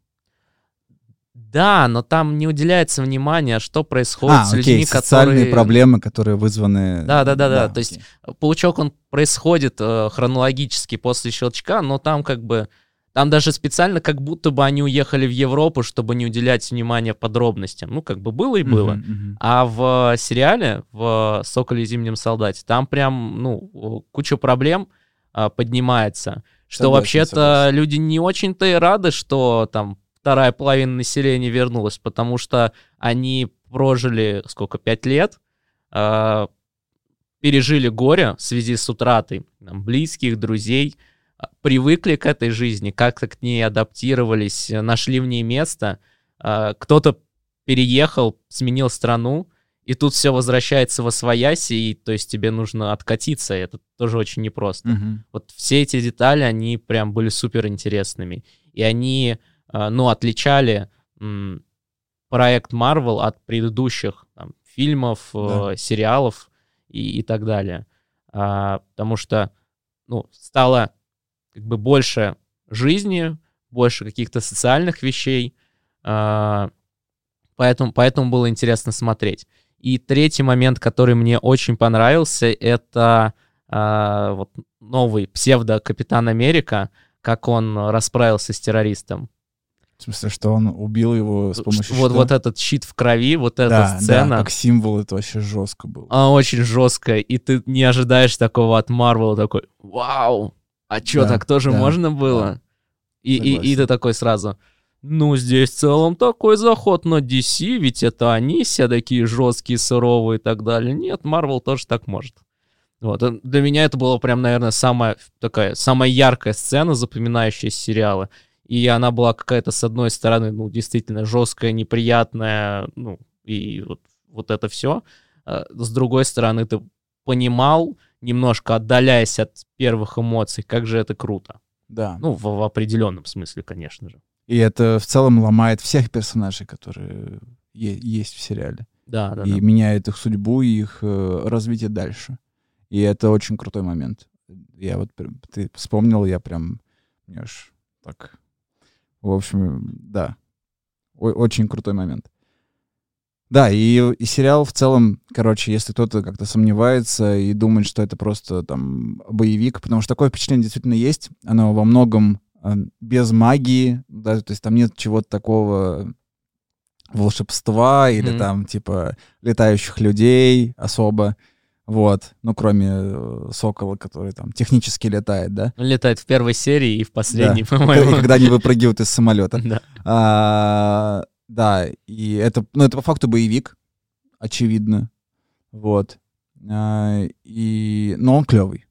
Да, но там не уделяется внимания, что происходит А, с окей, людьми, социальные которые... проблемы, которые вызваны... Да, да, да, да. То есть паучок, он происходит э, хронологически после щелчка, но там как бы... Там даже специально как будто бы они уехали в Европу, чтобы не уделять внимания подробностям. Ну, как бы было и было. Мгм, мгм. А в сериале, в «Соколе и зимнем солдате», там прям, ну, куча проблем а, поднимается. Что Согласен, вообще-то согласен. люди не очень-то и рады, что там вторая половина населения вернулась, потому что они прожили, сколько, пять лет, а, пережили горе в связи с утратой там, близких, друзей, привыкли к этой жизни, как-то к ней адаптировались, нашли в ней место. А, Кто-то переехал, сменил страну, и тут все возвращается во свояси, и то есть тебе нужно откатиться, и это тоже очень непросто. Мгм. Вот все эти детали, они прям были супер интересными. И они, э, ну, отличали проект Marvel от предыдущих там, фильмов, э, Да. сериалов и, и так далее. А, потому что, ну, стало как бы больше жизни, больше каких-то социальных вещей. а, поэтому, поэтому было интересно смотреть. И третий момент, который мне очень понравился, это а, вот новый псевдо-капитан Америка, как он расправился с террористом. В смысле, что он убил его с помощью вот, щита? вот этот щит в крови, вот эта да, сцена, Да, как символ это вообще жестко было. она очень жесткая, и ты не ожидаешь такого от Марвела, такой, вау, а чё, Да, так тоже да, можно было? И, и, и Согласен. ты такой сразу, ну, здесь в целом такой заход на DC, ведь это они все такие жесткие, суровые и так далее. Нет, Марвел тоже так может. Вот. э, Для меня это была прям, наверное, самая такая, самая яркая сцена, запоминающаяся сериала. И она была какая-то, с одной стороны, ну, действительно жесткая, неприятная, ну, и вот, вот это все. С другой стороны, ты понимал, немножко отдаляясь от первых эмоций, как же это круто. Да. Ну, в, в определенном смысле, конечно же. И это в целом ломает всех персонажей, которые есть в сериале. Да, да, и да. меняет их судьбу и их э, развитие дальше. И это очень крутой момент. Я вот ты вспомнил, я прям мне аж так. В общем, да. О- очень крутой момент. Да, и, и сериал в целом, короче, если кто-то как-то сомневается и думает, что это просто там боевик, потому что такое впечатление действительно есть, оно во многом э, без магии, да, то есть там нет чего-то такого волшебства или Мгм. там типа летающих людей особо, вот, ну кроме э, Сокола, который там технически летает, да, Он летает в первой серии и в последней, Да. и по-моему. когда они (laughs) выпрыгивают из самолета. Да. А, да, и это, ну, это по факту боевик, очевидно. Вот. А, и, но он клевый.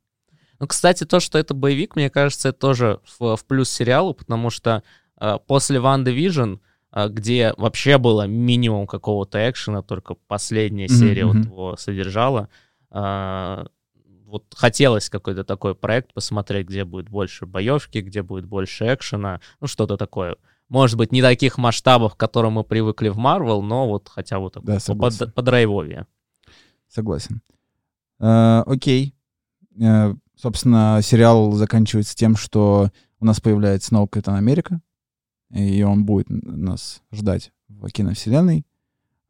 Ну, кстати, то, что это боевик, мне кажется, это тоже в, в плюс сериалу, потому что э, после Ван Division, э, где вообще было минимум какого-то экшена, только последняя серия вот мгм. его содержала, э, вот хотелось какой-то такой проект посмотреть, где будет больше боевки, где будет больше экшена, ну, что-то такое. Может быть, не таких масштабов, к которым мы привыкли в Марвел, но вот хотя бы такое Да, по, согласен. по драйвовее. Согласен. А, окей. Э, собственно, сериал заканчивается тем, что у нас появляется новый Капитан Америка, и он будет нас ждать в киновселенной.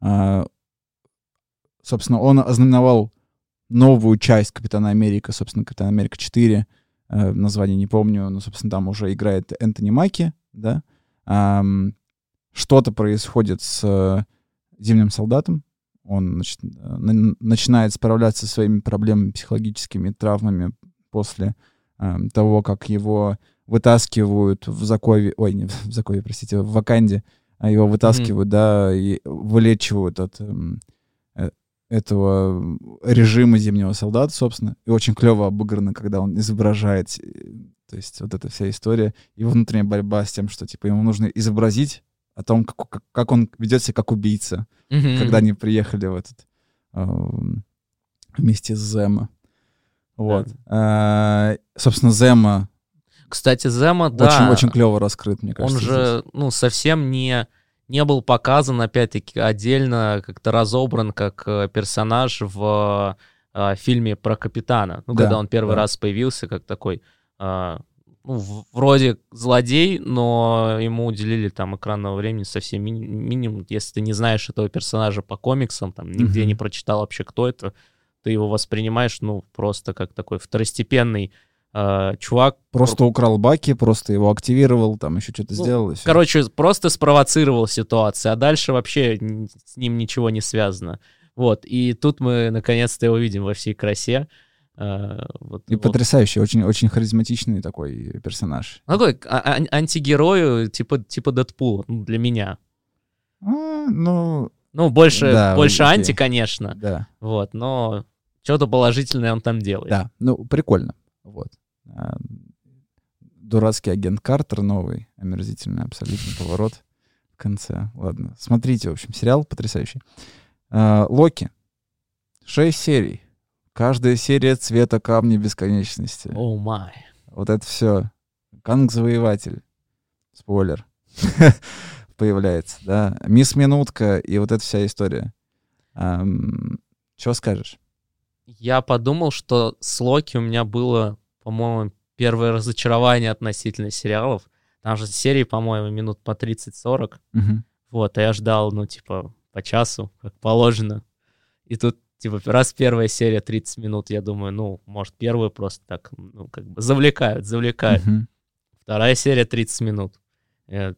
А, собственно, он ознаменовал новую часть Капитана Америка, собственно, Капитан Америка 4. Э, название не помню, но, собственно, там уже играет Энтони Маки, да. Ам, что-то происходит с э, Зимним солдатом. Он значит, э, на- начинает справляться со своими проблемами, психологическими травмами после эм, того, как его вытаскивают в Закове, ой, не в Закове, простите, в Ваканде, а его вытаскивают, да, и вылечивают от эм, э, этого режима зимнего солдата, собственно, и очень клево обыграно, когда он изображает, э, то есть вот эта вся история, и внутренняя борьба с тем, что, типа, ему нужно изобразить о том, как, как, как он ведет себя как убийца, когда они приехали в этот эм, вместе с Зема. Вот. А, Собственно, Зема Кстати, Зема, да, очень, очень клево раскрыт, мне кажется. он же, ну, совсем не, не был показан, опять-таки, отдельно, как-то разобран как э, персонаж в э, фильме про капитана. Ну, Да, когда он первый да. раз появился, как такой, э, ну, в- вроде злодей, но ему уделили там экранного времени совсем ми- минимум. Если ты не знаешь этого персонажа по комиксам, там, нигде Мгм. не прочитал вообще, кто это, ты его воспринимаешь, ну, просто как такой второстепенный э, чувак, Просто украл баки, просто его активировал, там еще что-то Ну, сделал. и всё. Короче, просто спровоцировал ситуацию, а дальше вообще с ним ничего не связано. Вот, и тут мы наконец-то его видим во всей красе. Э, вот, И вот. потрясающий, очень, очень харизматичный такой персонаж. Ну, Такой а- а- антигерою типа, типа Дэдпула, ну, для меня. А, ну, Ну, больше, Да, больше окей. анти, конечно, да. вот, но что-то положительное он там делает. Да, ну, прикольно. Вот. А, Дурацкий агент Картер новый, омерзительный абсолютно поворот в конце. Ладно, смотрите, в общем, сериал потрясающий. А, Локи. Шесть серий. Каждая серия цвета камня бесконечности. О май. Вот это все. Канг-завоеватель. Спойлер. (laughs) Появляется, да. Мисс Минутка и вот эта вся история. Что скажешь? Я подумал, что с Локи у меня было, по-моему, первое разочарование относительно сериалов. Там же серии, по-моему, минут по 30-40. Мгм. Вот, а я ждал, ну, типа, по часу, как положено. И тут, типа, раз первая серия 30 минут, я думаю, ну, может, первую просто так, ну, как бы завлекают, завлекают. Мгм. Вторая серия 30 минут. Э,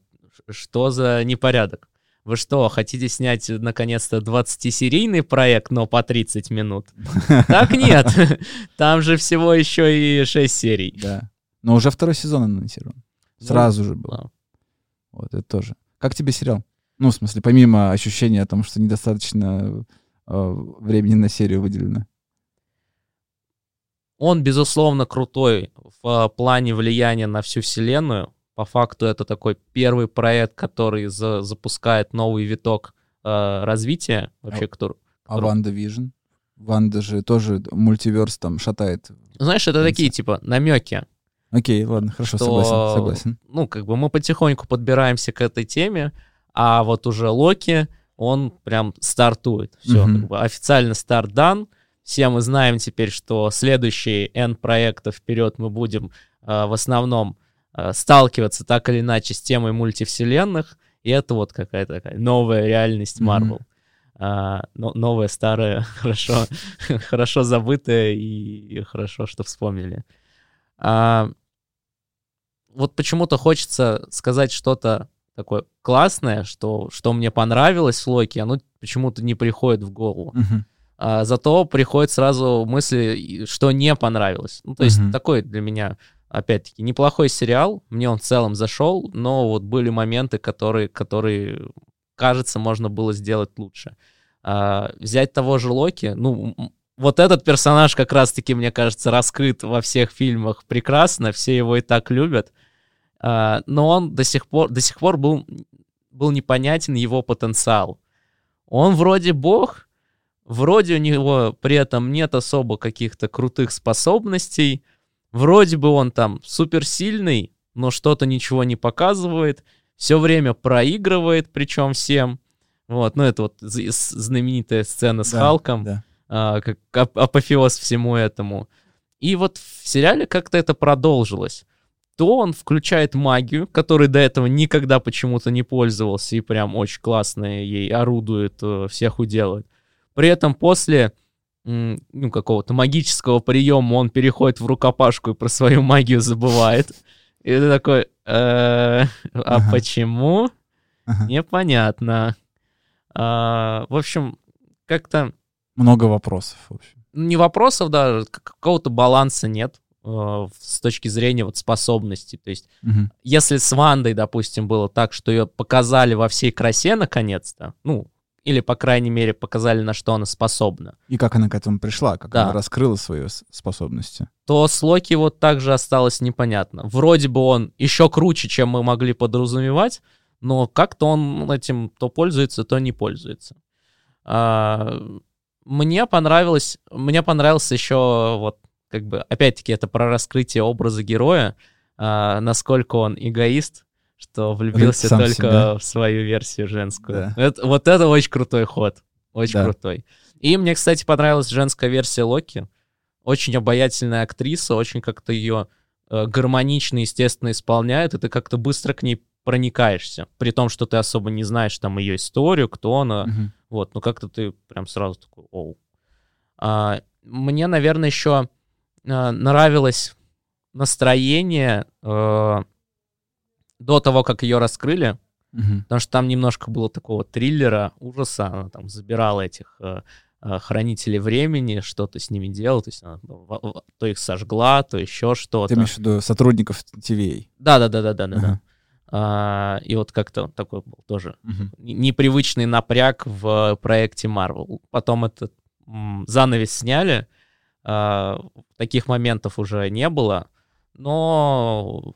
Что за непорядок? Вы что, хотите снять, наконец-то, 20-серийный проект, но по 30 минут? (laughs) Так нет. Там же всего еще и 6 серий. Да. Но уже второй сезон анонсирован. Ну, Сразу же был. да. Вот это тоже. Как тебе сериал? Ну, в смысле, помимо ощущения о том, что недостаточно э, времени на серию выделено. Он, безусловно, крутой в э, плане влияния на всю вселенную. По факту это такой первый проект, который за- запускает новый виток э, развития, вообще, который... А Ванда Вижн? Ванда же тоже multiverse там шатает. Знаешь, это такие, типа, намеки. Окей, ладно, хорошо, что, согласен, согласен. Ну, как бы мы потихоньку подбираемся к этой теме, а вот уже Локи, он прям стартует. Все, Мгм. как бы официально старт дан. Все мы знаем теперь, что следующие N проектов вперед мы будем э, в основном э, сталкиваться так или иначе с темой мультивселенных, и это вот какая-то такая новая реальность Мгм. Marvel. А, но- новая, старая, (laughs) хорошо, хорошо забытая и хорошо, что вспомнили. А, вот почему-то хочется сказать что-то такое классное, что, что мне понравилось в Локи, оно почему-то не приходит в голову. Мгм. А, зато приходит сразу мысли, что не понравилось. Ну, то есть Мгм. такой для меня, опять-таки, неплохой сериал. Мне он в целом зашел, но вот были моменты, которые, которые кажется, можно было сделать лучше. А, взять того же Локи, ну, вот этот персонаж как раз-таки, мне кажется, раскрыт во всех фильмах прекрасно, все его и так любят. Но он до сих пор, до сих пор был, был непонятен его потенциал. Он вроде бог, вроде у него при этом нет особо каких-то крутых способностей, вроде бы он там суперсильный, но что-то ничего не показывает, все время проигрывает, причем всем. Вот, ну это вот знаменитая сцена с Да, Халком, Да. а, как ап- апофеоз всему этому. И вот в сериале как-то это продолжилось. То он включает магию, которой до этого никогда почему-то не пользовался и прям очень классно ей орудует, э, всех уделывает. При этом после ну, какого-то магического приема он переходит в рукопашку и про свою магию забывает. И ты такой, «Э, а почему? Непонятно. А, В общем, как-то Много вопросов, в общем. не вопросов, да, к- какого-то баланса нет с точки зрения вот способностей. То есть, Мгм. если с Вандой, допустим, было так, что ее показали во всей красе наконец-то, ну, или, по крайней мере, показали, на что она способна, И как она к этому пришла, как Да. она раскрыла свои способности. то с Локи вот так же осталось непонятно. Вроде бы он еще круче, чем мы могли подразумевать, но как-то он этим то пользуется, то не пользуется. А, мне понравилось, мне понравился еще вот как бы, опять-таки, это про раскрытие образа героя, а, насколько он эгоист, что влюбился Сам только себя. в свою версию женскую. Да. Это- вот это очень крутой ход. Очень Да. крутой. И мне, кстати, понравилась женская версия Локи. Очень обаятельная актриса, очень как-то ее э, гармонично, естественно, исполняет, и ты как-то быстро к ней проникаешься. При том, что ты особо не знаешь там ее историю, кто она. Мгм. Вот, ну как-то ты прям сразу такой, оу. А, мне, наверное, еще а, нравилось настроение э, до того, как ее раскрыли, Мгм. потому что там немножко было такого триллера, ужаса, она там забирала этих э, э, хранителей времени, что-то с ними делала, то есть она то их сожгла, то еще Ты что-то. имеешь в виду сотрудников TVA? Да, да, да, да, да, да. Ага. А, и вот как-то такой был тоже н- непривычный напряг в проекте Marvel. Потом этот занавес сняли, таких моментов уже не было, но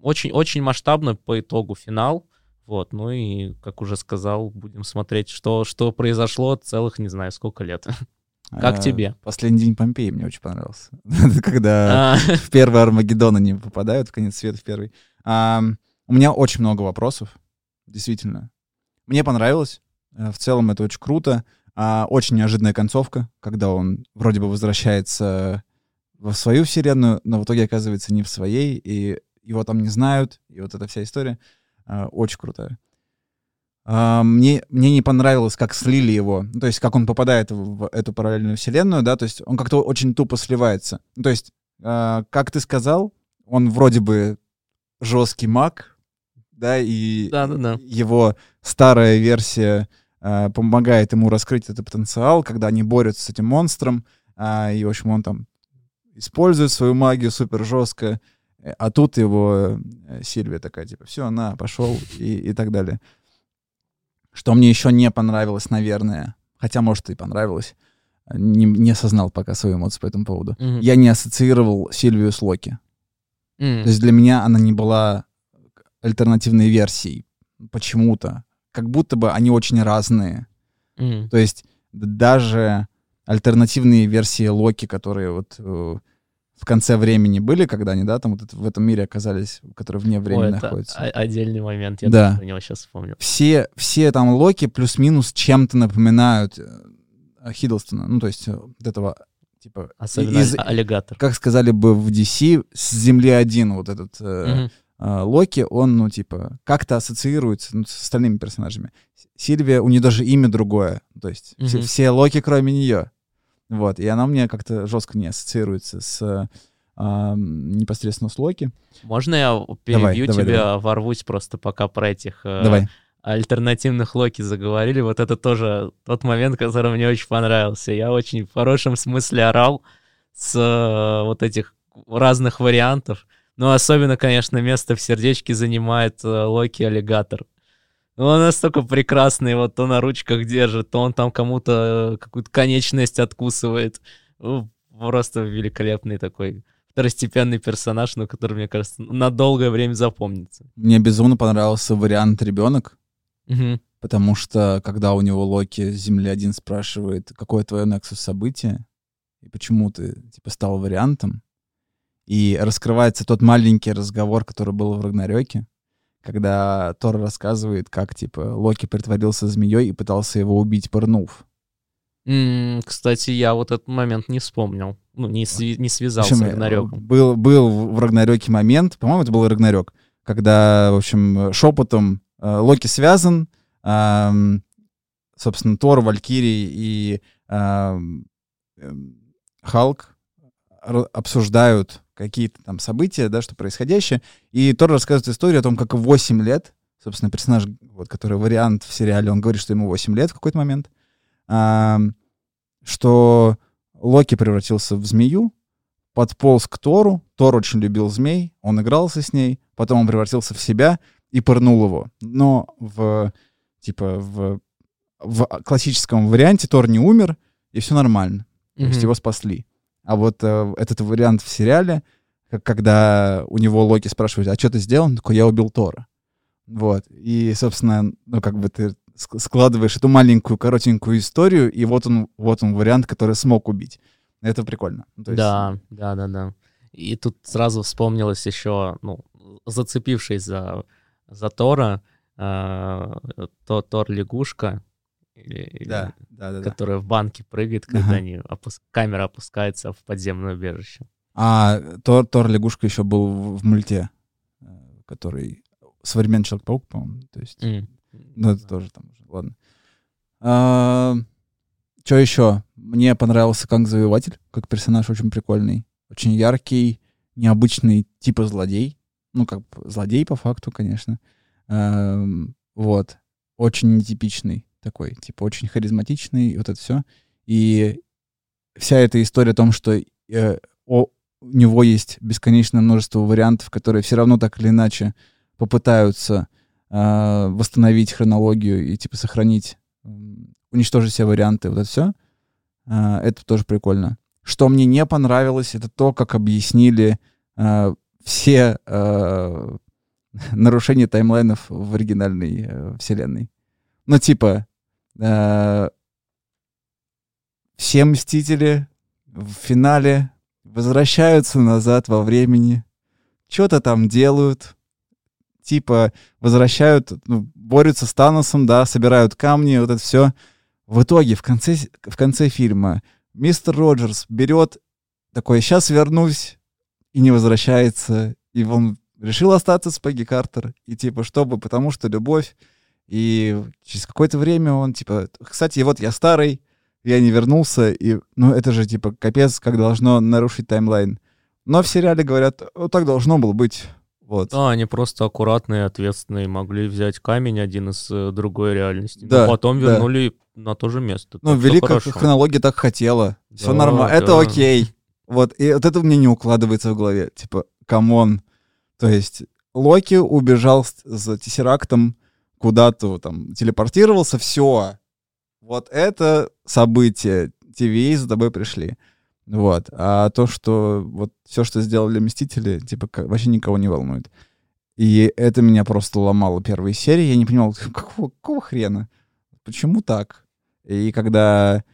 очень, очень масштабно по итогу финал. Вот, ну и, как уже сказал, будем смотреть, что, что произошло целых, не знаю, сколько лет. (laughs) Как А, тебе? Последний день Помпеи мне очень понравился. (laughs) Когда А, в первый Армагеддон они попадают, в конец света в первый. А, у меня очень много вопросов, действительно. Мне понравилось. Э, В целом это очень круто. А, очень неожиданная концовка, когда он вроде бы возвращается во свою вселенную, но в итоге оказывается не в своей, и его там не знают, и вот эта вся история а, очень крутая. А, мне, мне не понравилось, как слили его, ну, то есть как он попадает в, в эту параллельную вселенную, да, то есть он как-то очень тупо сливается. Ну, то есть, а, как ты сказал, он вроде бы жесткий маг, да, и Да-да-да. его старая версия а, помогает ему раскрыть этот потенциал, когда они борются с этим монстром, а, и, в общем, он там использует свою магию супер жестко, э, а тут его э, Сильвия такая, типа, все, на, пошел, и, и так далее. Что мне еще не понравилось, наверное, хотя, может, и понравилось, не, не осознал пока свои эмоции по этому поводу. Мгм. Я не ассоциировал Сильвию с Локи. М. То есть для меня она не была альтернативной версией почему-то. Как будто бы они очень разные. М. То есть даже альтернативные версии Локи, которые вот э, в конце времени были, когда они, да, там вот это- в этом мире оказались, которые вне времени Ой, это находятся. о- отдельный момент, я Да. про него сейчас вспомню. Все, все там Локи плюс-минус чем-то напоминают э, Хиддлстона. Ну, то есть э, вот этого, типа, Особенно из- аллигатор. как сказали бы в DC, с Земли один вот этот э, Мгм. А, Локи, он, ну, типа, как-то ассоциируется ну, с остальными персонажами. Сильвия, у нее даже имя другое. То есть все, Мгм. все Локи, кроме нее. Вот, и она мне как-то жестко не ассоциируется с а, непосредственно с Локи. Можно я перебью давай, тебя, давай. ворвусь просто пока про этих э, Давай. альтернативных Локи заговорили. Вот это тоже тот момент, который мне очень понравился. Я очень в хорошем смысле орал с э, вот этих разных вариантов. Но особенно, конечно, место в сердечке занимает э, Локи-аллигатор. Ну, Он настолько прекрасный, вот то на ручках держит, то он там кому-то э, какую-то конечность откусывает. Ну, Просто великолепный такой второстепенный персонаж, но который, мне кажется, на долгое время запомнится. Мне безумно понравился вариант ребенок, Мгм. потому что когда у него Локи с Земли один спрашивает, какое твое Nexus событие, и почему ты типа стал вариантом, и раскрывается тот маленький разговор, который был в Рагнарёке, когда Тор рассказывает, как типа Локи притворился змеей и пытался его убить, пырнув. М, Кстати, я вот этот момент не вспомнил. Ну, не, сви- не связал В общем, с э, Рагнарёком. Был, был в Рагнарёке момент, по-моему, это был Рагнарёк, когда, в общем, шепотом э, Локи связан, ам, собственно, Тор, Валькирий и эм, Халк обсуждают какие-то там события, да, что происходящее, и Тор рассказывает историю о том, как в 8 лет, собственно, персонаж, вот, который вариант в сериале, он говорит, что ему 8 лет в какой-то момент, ам, что Локи превратился в змею, подполз к Тору, Тор очень любил змей, он игрался с ней, потом он превратился в себя и пырнул его. Но в, типа, в, в классическом варианте Тор не умер, и все нормально. То есть его спасли. А вот э, этот вариант в сериале, как- когда у него Локи спрашивает, а что ты сделал? Он такой, я убил Тора. Вот. И, собственно, ну, как бы ты ск- складываешь эту маленькую, коротенькую историю, и вот он, вот он вариант, который смог убить. Это прикольно. Ну, есть- Да, да, да, да. И тут сразу вспомнилось еще, ну, зацепившись за, за Тора, э, то, Тор лягушка, Да, да, да. да. которая в банке прыгает, когда Ага. они опус- камера опускается в подземное убежище. А Тор, Тор лягушка еще был в, мульте, э, который современный Человек-паук, по-моему. То есть, М. ну, это тоже там уже, ладно. что еще? Мне понравился Канг Завоеватель, как персонаж очень прикольный. Очень яркий, необычный, типа злодей. Ну, как злодей по факту, конечно. Эм, вот. Очень нетипичный такой, типа очень харизматичный, вот это все. И вся эта история о том, что э, о- у него есть бесконечное множество вариантов, которые все равно так или иначе попытаются э, восстановить хронологию и типа сохранить, м, уничтожить все варианты, вот это все. это тоже прикольно. Что мне не понравилось, это то, как объяснили э, все э, (laughs) нарушения таймлайнов в оригинальной э, вселенной. Ну, типа, э, все Мстители в финале возвращаются назад во времени, что-то там делают, типа возвращают, ну, борются с Таносом, да, собирают камни, вот это все. В итоге, в конце, в конце фильма, мистер Роджерс берет такой, сейчас вернусь, и не возвращается, и он решил остаться с Пегги Картер, и типа, чтобы, потому что любовь, и через какое-то время он, типа, кстати, вот я старый, я не вернулся, и, ну, это же, типа, капец, как должно нарушить таймлайн. Но в сериале говорят, «О, так должно было быть. Вот. Да, они просто аккуратные, ответственные, могли взять камень один из э, другой реальности, Да, но потом да. вернули на то же место. Ну, великая хронология так хотела. Все Да, нормально. Это да. окей. Вот. И вот это мне не укладывается в голове. Типа, come on. То есть Локи убежал с- за Тессерактом куда-то там телепортировался, все. Вот это событие. TVA за тобой пришли. Вот. А то, что вот все, что сделали Мстители, типа, вообще никого не волнует. И это меня просто ломало первые серии. Я не понимал, (laughs) какого, какого хрена? Почему так? И когда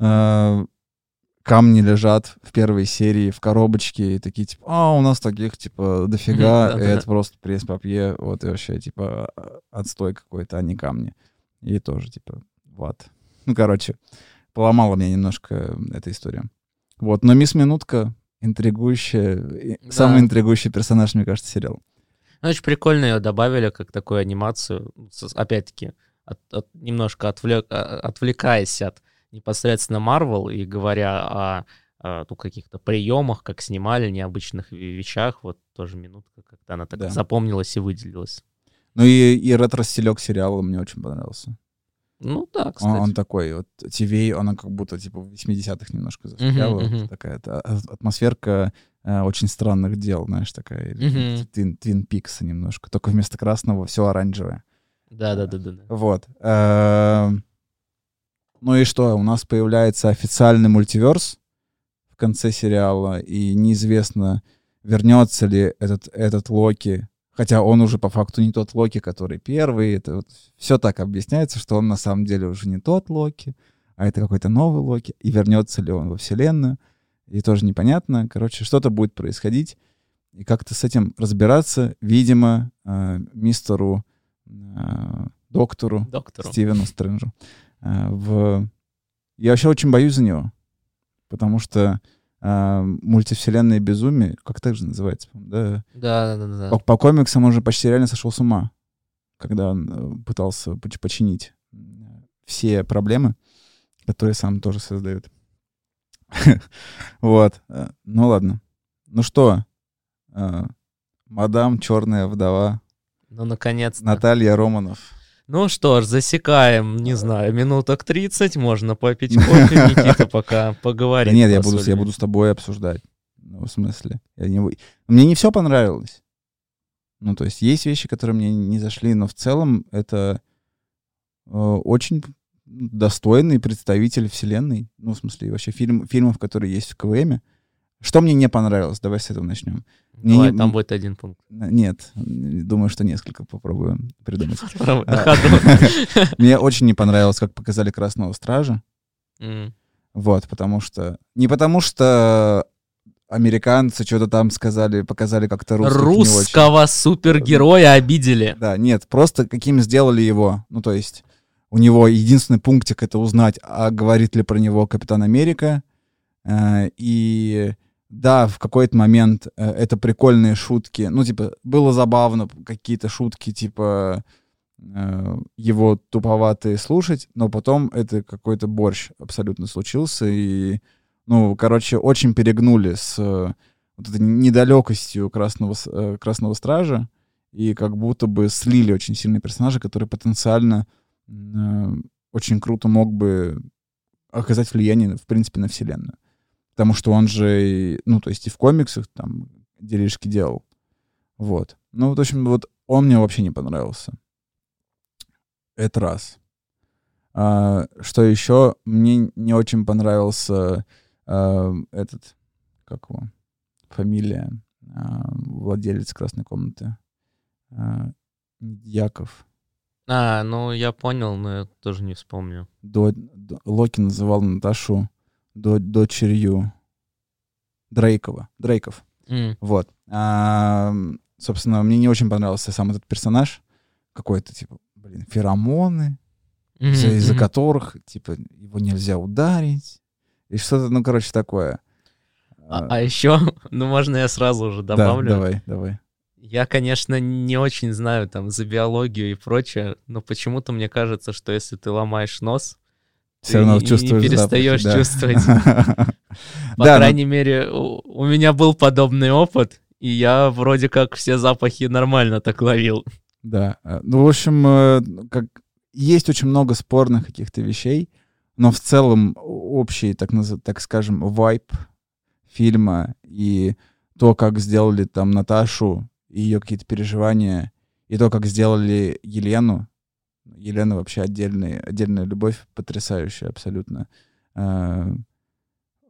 э, камни лежат в первой серии в коробочке, и такие, типа, а, у нас таких, типа, дофига, и это просто пресс-папье, вот, и вообще, типа, отстой какой-то, а не камни. И тоже, типа, вот. Ну, короче, поломала меня немножко эта история. Вот, но Мисс Минутка интригующая, Да. самый интригующий персонаж, мне кажется, сериал. Ну, Очень прикольно ее добавили как такую анимацию, опять-таки, от- от- немножко отвлек- а, отвлекаясь от непосредственно Marvel и говоря о, а, ну, каких-то приемах, как снимали, необычных ве- вещах, вот тоже минутка, когда она так Да. запомнилась и выделилась. Ну и, и ретро-стилек сериала мне очень понравился. Ну да, Он, кстати. он такой, вот ТВ, она как будто типа в 80-х немножко застряла. мгм. Такая та- а- атмосферка э, очень странных дел, знаешь, такая. Мгм. Твин, Твин Пикса немножко. Только вместо красного все оранжевое. Да, да, да, да. да. Ну и что? У нас появляется официальный мультиверс в конце сериала, и неизвестно, вернется ли этот, этот Локи. Хотя он уже по факту не тот Локи, который первый. Это вот все так объясняется, что он на самом деле уже не тот Локи, а это какой-то новый Локи. И вернется ли он во Вселенную, и тоже непонятно. Короче, что-то будет происходить. И как-то с этим разбираться, видимо, э, мистеру э, доктору Доктору. Стивену Стрэнджу. Э, в... Я вообще очень боюсь за него, потому что э, мультивселенная безумие, как так же называется, да? Да, да, да, да. По, по комиксам он же почти реально сошел с ума, когда он э, пытался поч- починить э, все проблемы, которые сам тоже создает. (laughs) Вот. Ну ладно. Ну что, мадам Черная вдова Ну, наконец-то. Наталья Романов. Ну что ж, засекаем, не знаю, минуток 30, можно попить (laughs) кофе, Никита пока Да поговорит. нет, я буду, я буду с тобой обсуждать. Ну, в смысле? Я не... вы- Мне не все понравилось. Ну, то есть есть вещи, которые мне не зашли, но в целом это э, очень достойный представитель вселенной. Ну, в смысле, вообще фильм, фильмов, которые есть в КВМ. Что мне не понравилось? Давай с этого начнем. Мне Давай, не- там будет один пункт. Нет, думаю, что несколько попробую придумать. (laughs) А. (laughs) Мне (laughs) очень не понравилось, как показали Красного Стража. Вот, потому что... Не потому что американцы что-то там сказали, показали как-то русских. Русского супергероя обидели. Да, нет, просто каким сделали его. Ну, то есть у него единственный пунктик — это узнать, а говорит ли про него Капитан Америка. Э, И да, в какой-то момент э, это прикольные шутки. Ну, типа, было забавно какие-то шутки, типа, э, его туповатые слушать, но потом это какой-то борщ абсолютно случился, и, ну, короче, очень перегнули с э, вот этой недалекостью Красного, э, Красного Стража, и как будто бы слили очень сильные персонажи, который потенциально э, очень круто мог бы оказать влияние, в принципе, на вселенную. Потому что он же, ну, то есть и в комиксах там делишки делал. Вот. Ну, вот, в общем, вот он мне вообще не понравился. Это раз. А, что еще? Мне не очень понравился а, этот, как его, фамилия, а, владелец красной комнаты. А, Яков. А, ну я понял, но я тоже не вспомню. До, до- Локи называл Наташу дочерью Дрейкова. Дрейков. М, Вот. А, собственно, мне не очень понравился сам этот персонаж. Какой-то, типа, блин, феромоны, мгм, из-за из-за мгм. которых, типа, его нельзя ударить. И что-то, ну, короче, такое. А, а еще, (laughs) ну можно я сразу уже да, добавлю. давай, давай. Я, конечно, не очень знаю там за биологию и прочее, но почему-то мне кажется, что если ты ломаешь нос, Все равно и- и чувствуешь перестаешь запахи, да. чувствовать. (laughs) По Да, ну- крайней мере, у, у меня был подобный опыт, и я вроде как все запахи нормально так ловил. Да. э, Ну, в общем, э, как есть очень много спорных каких-то вещей, но в целом общий, так, наз- так скажем, вайб фильма и то, как сделали там Наташу, и ее какие-то переживания, и то, как сделали Елену. Елена вообще отдельная, отдельная любовь, потрясающая абсолютно. Э,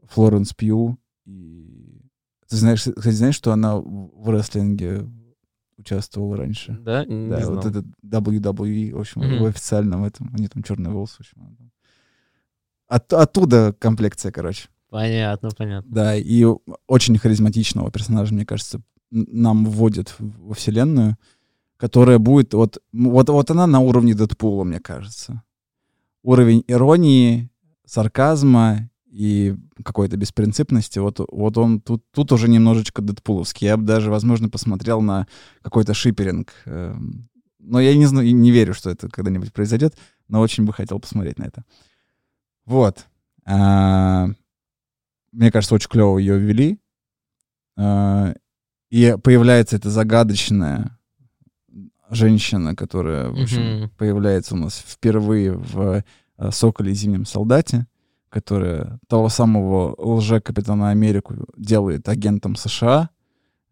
Флоренс Пью. И... Ты знаешь, кстати, знаешь, что она в рестлинге участвовала раньше? Да, не Да, знал. вот этот WWE, в общем, Мгм. в официальном этом, нее там черные волосы, в общем. От- оттуда комплекция, короче. Понятно, понятно. Да, и очень харизматичного персонажа, мне кажется, нам вводят во вселенную, которая будет вот, вот, вот она на уровне Дэдпула, мне кажется. Уровень иронии, сарказма и какой-то беспринципности, вот, вот он тут, тут уже немножечко дэдпуловский. Я бы даже, возможно, посмотрел на какой-то шиперинг. эм, Но я не знаю, не верю, что это когда-нибудь произойдет, но очень бы хотел посмотреть на это. Вот. А, Мне кажется, очень клево ее ввели. А, И появляется эта загадочная женщина, которая, в общем, Мгм. появляется у нас впервые в э, «Соколе и зимнем солдате», которая того самого лже-капитана Америку делает агентом США,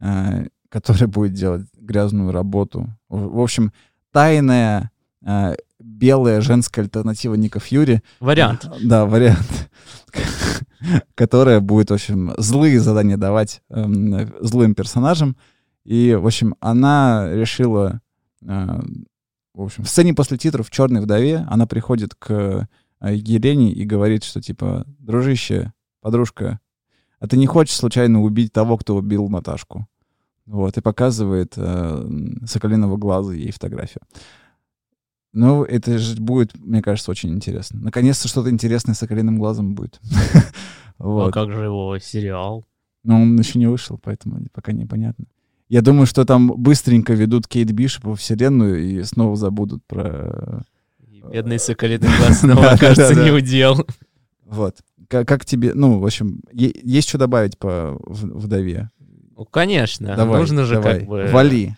э, который будет делать грязную работу. В в общем, тайная э, белая женская альтернатива Ника Фьюри. Вариант. Да, вариант. (laughs) Которая будет, в общем, злые задания давать эм, злым персонажам. И, в общем, она решила, э, в общем, в сцене после титров в «Черной вдове» она приходит к э, Елене и говорит, что, типа, дружище, подружка, а ты не хочешь случайно убить того, кто убил Наташку? Вот, и показывает э, соколиного глаза ей фотографию. Ну, это же будет, мне кажется, очень интересно. Наконец-то что-то интересное с соколиным глазом будет. (laughs) А как же его сериал? Но он еще не вышел, поэтому пока непонятно. Я думаю, что там быстренько ведут Кейт Бишоп во вселенную и снова забудут про... И Бедный соколиный (laughs) глаз снова, Да, да, кажется, да. не удел. Вот. Как, тебе... Ну, в общем, есть что добавить по вдове? Ну, конечно. Давай, Нужно же давай. как бы... Вали.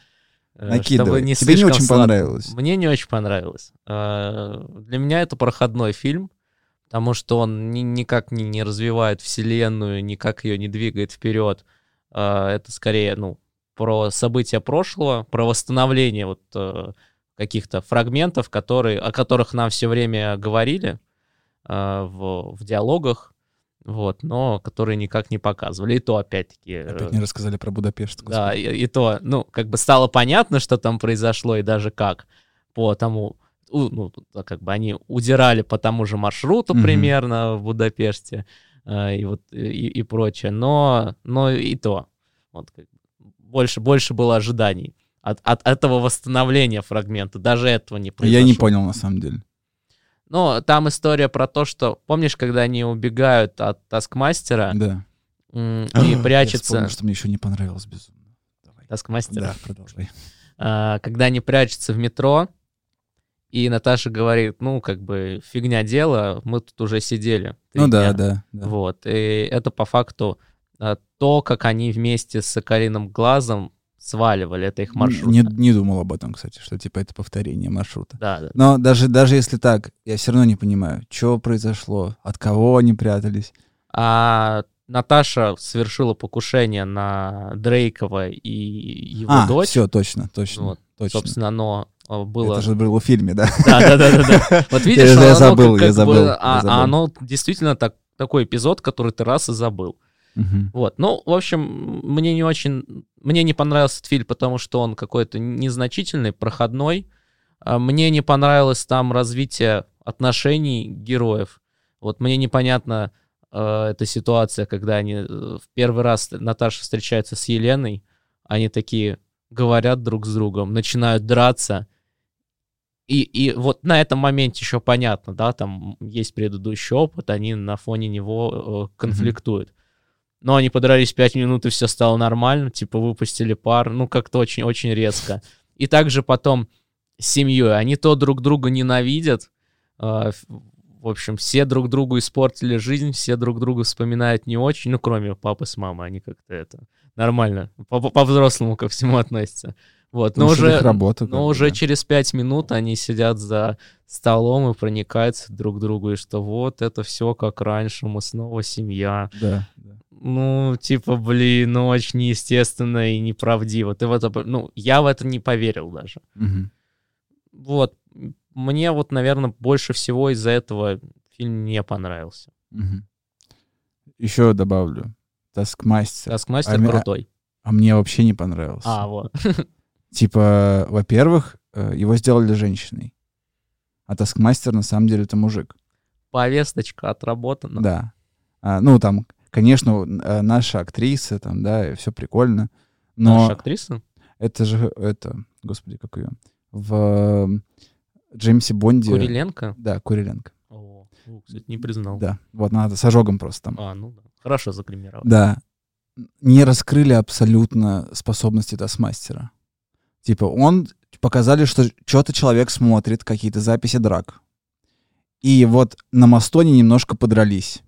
э, накидывай. не Тебе не очень сладко. понравилось? Мне не очень понравилось. Э, Для меня это проходной фильм, потому что он ни- никак не, не развивает вселенную, никак ее не двигает вперед. Э, Это скорее, ну, про события прошлого, про восстановление вот э, каких-то фрагментов, которые, о которых нам все время говорили э, в, в диалогах, вот, но которые никак не показывали. И то, опять-таки... э, Опять не рассказали про Будапешт. да, господи. и, и то, ну, как бы стало понятно, что там произошло и даже как по тому, ну, да, как бы они удирали по тому же маршруту Мгм. примерно в Будапеште э, и вот и, и прочее, но, но и то. Вот, как больше, больше было ожиданий от, от этого восстановления фрагмента. Даже этого не произошло. Я не понял, на самом деле. Но там история про то, что... Помнишь, когда они убегают от Таскмастера Да. м, (clears throat) Я и вспомнил, прячутся... что мне еще не понравилось безумно. Давай. Таскмастера? Да, продолжай. А, когда они прячутся в метро, и Наташа говорит, ну, как бы, фигня дело, мы тут уже сидели. Ну да, дня». да. да. Вот, и это по факту то, как они вместе с Соколиным Глазом сваливали, это их маршрут. Не, не думал об этом, кстати, что типа это повторение маршрута. Да, да. Но даже, даже если так, я все равно не понимаю, что произошло, от кого они прятались. А Наташа совершила покушение на Дрейкова и его а, дочь. все, точно, точно, Вот, точно. Собственно, оно а, было... Это же было в фильме, да? Да, да, да, да, да. Вот (laughs) видишь, Я- забыл, как- я забыл, а- а оно действительно так, такой эпизод, который ты раз и забыл. Мгм. Вот. Ну, в общем, мне не очень... Мне не понравился этот фильм, потому что он какой-то незначительный, проходной. А Мне не понравилось там развитие отношений героев. Вот мне непонятно э, эта ситуация, когда они э, в первый раз Наташа встречается с Еленой, они такие говорят друг с другом, начинают драться. И, и вот на этом моменте еще понятно, да, там есть предыдущий опыт, они на фоне него э, конфликтуют. Но они подрались 5 минут, и все стало нормально, типа выпустили пар, ну как-то очень-очень резко. И также потом с семьей, они то друг друга ненавидят, ф- в общем, все друг другу испортили жизнь, все друг друга вспоминают не очень, ну кроме папы с мамой, они как-то это нормально, по- по- по-взрослому ко всему относятся. Вот, но что это уже, работа, но уже да. через пять минут они сидят за столом и проникаются друг к другу, и что вот это все как раньше, мы снова семья. Да, да. Ну, типа, блин, ну очень неестественно и неправдиво. Ты в это, ну, я в это не поверил даже. Мгм. Вот, мне вот, наверное, больше всего из-за этого фильм не понравился. Мгм. Еще добавлю. Таскмастер. Таскмастер А ми- крутой. А мне вообще не понравился. А, вот. (laughs) Типа, во-первых, э, его сделали женщиной. А Таскмастер на самом деле это мужик. Повесточка отработана. Да. А, ну, там, конечно, э, наша актриса, там, да, все прикольно. Но Наша актриса? это же, это, господи, как ее, в Джеймсе Бонде... Куриленко? Да, Куриленко. О, ну, кстати, не признал. Да, вот надо с ожогом просто там. А, ну да. Хорошо загримировал. Да. Не раскрыли абсолютно способности Тасмастера. Типа, он показали, что что-то человек смотрит, какие-то записи драк. И вот на Мастоне немножко подрались.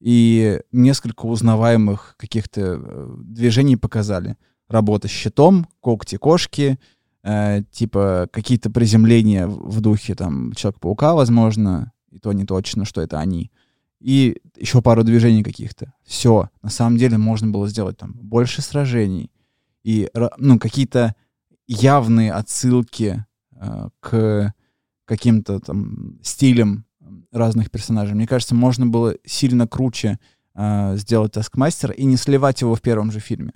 И несколько узнаваемых каких-то э, движений показали. Работа с щитом, когти кошки, э, типа какие-то приземления в духе там Человека-паука, возможно, и то не точно, что это они и еще пару движений каких-то. Все. На самом деле можно было сделать там больше сражений и ну, какие-то явные отсылки э, к каким-то там стилям разных персонажей. Мне кажется, можно было сильно круче э, сделать Таскмастер и не сливать его в первом же фильме.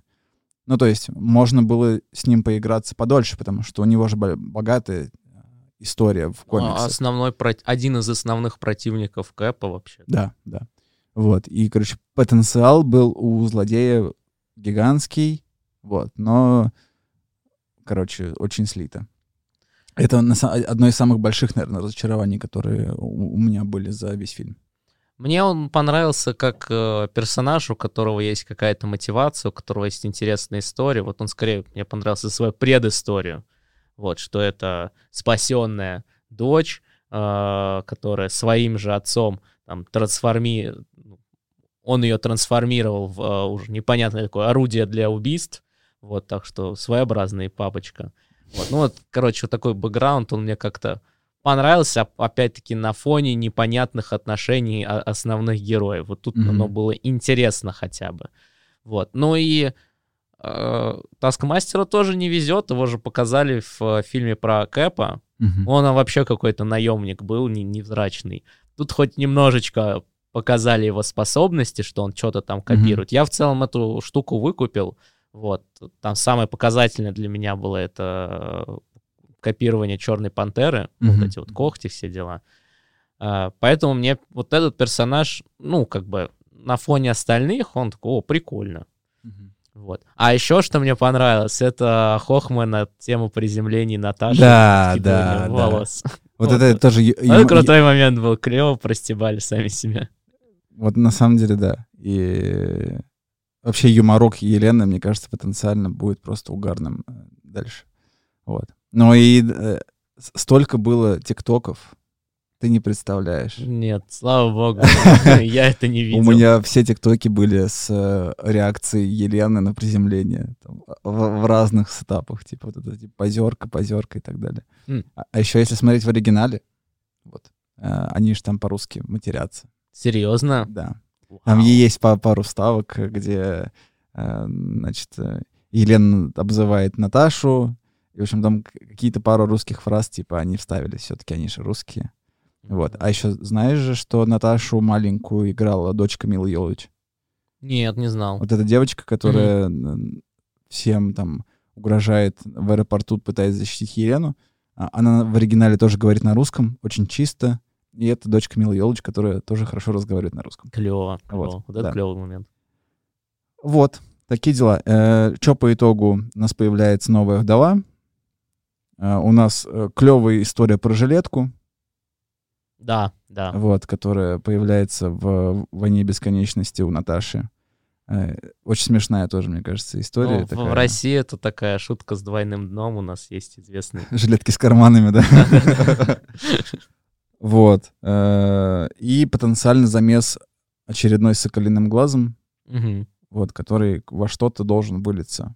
Ну, то есть можно было с ним поиграться подольше, потому что у него же бо- богатая история в А, комиксах. Основной, один из основных противников Кэпа вообще. Да, да. Вот. И, короче, потенциал был у злодея гигантский. Вот. Но, короче, очень слито. Это одно из самых больших, наверное, разочарований, которые у меня были за весь фильм. Мне он понравился как э, персонаж, у которого есть какая-то мотивация, у которого есть интересная история. Вот он скорее мне понравился свою предысторию. Вот, что это спасенная дочь, э, которая своим же отцом там трансформи... Он ее трансформировал в э, уже непонятное такое орудие для убийств. Вот, так что своеобразный папочка. Вот, ну вот, короче, вот такой бэкграунд, он мне как-то понравился, оп- опять-таки, на фоне непонятных отношений о- основных героев. Вот тут Мгм. оно было интересно хотя бы. Вот. Ну и э, Таскмастеру тоже не везет, его же показали в э, фильме про Кэпа. Мгм. Он вообще какой-то наемник был, не- невзрачный. Тут хоть немножечко показали его способности, что он что-то там копирует. Я в целом эту штуку выкупил. Вот. Там самое показательное для меня было это э, копирование Черной Пантеры, вот Мгм. эти вот когти, все дела. А, Поэтому мне вот этот персонаж, ну, как бы на фоне остальных, он такой, о, прикольно. Вот. А еще что мне понравилось, это Хохма на тему приземлений Наташи. Да, да, да. волос. Вот (laughs) Вот. это тоже... ю- Это ю- крутой момент был, клево простебали сами себя. Вот на самом деле, да. И вообще юморок Елены, мне кажется, потенциально будет просто угарным э, дальше. Вот. Но и э, столько было тиктоков, ты не представляешь. Нет, слава богу, (laughs) я это не видел. У меня все тиктоки были с э, реакцией Елены на приземление в, разных сетапах, типа вот это типа, позерка, позерка и так далее. М. А, еще если смотреть в оригинале, вот, э, они же там по-русски матерятся. Серьезно? Да. Там есть па- пару вставок, где, э, значит, Елена обзывает Наташу, и, в общем, там какие-то пару русских фраз, типа, они вставили, все-таки они же русские. Вот. А еще знаешь же, что Наташу маленькую играла дочка Милы Йовович? Нет, не знал. Вот эта девочка, которая м, всем там угрожает в аэропорту, пытается защитить Елену, а она в оригинале тоже говорит на русском, очень чисто. И это дочка Милы Йовович, которая тоже хорошо разговаривает на русском. Клево. Вот, Вот, вот это да. клевый момент. Вот, такие дела. Что по итогу? У нас появляется новая вдова. Э, у нас клевая история про жилетку, Да, да. вот, которая появляется в «Войне бесконечности» у Наташи. Э, Очень смешная тоже, мне кажется, история. Ну, в- такая. В России это такая шутка с двойным дном у нас есть известный. (laughs) Жилетки с карманами, да? (laughs) Вот. Э, И потенциальный замес очередной соколиным глазом, вот, который во что-то должен вылиться.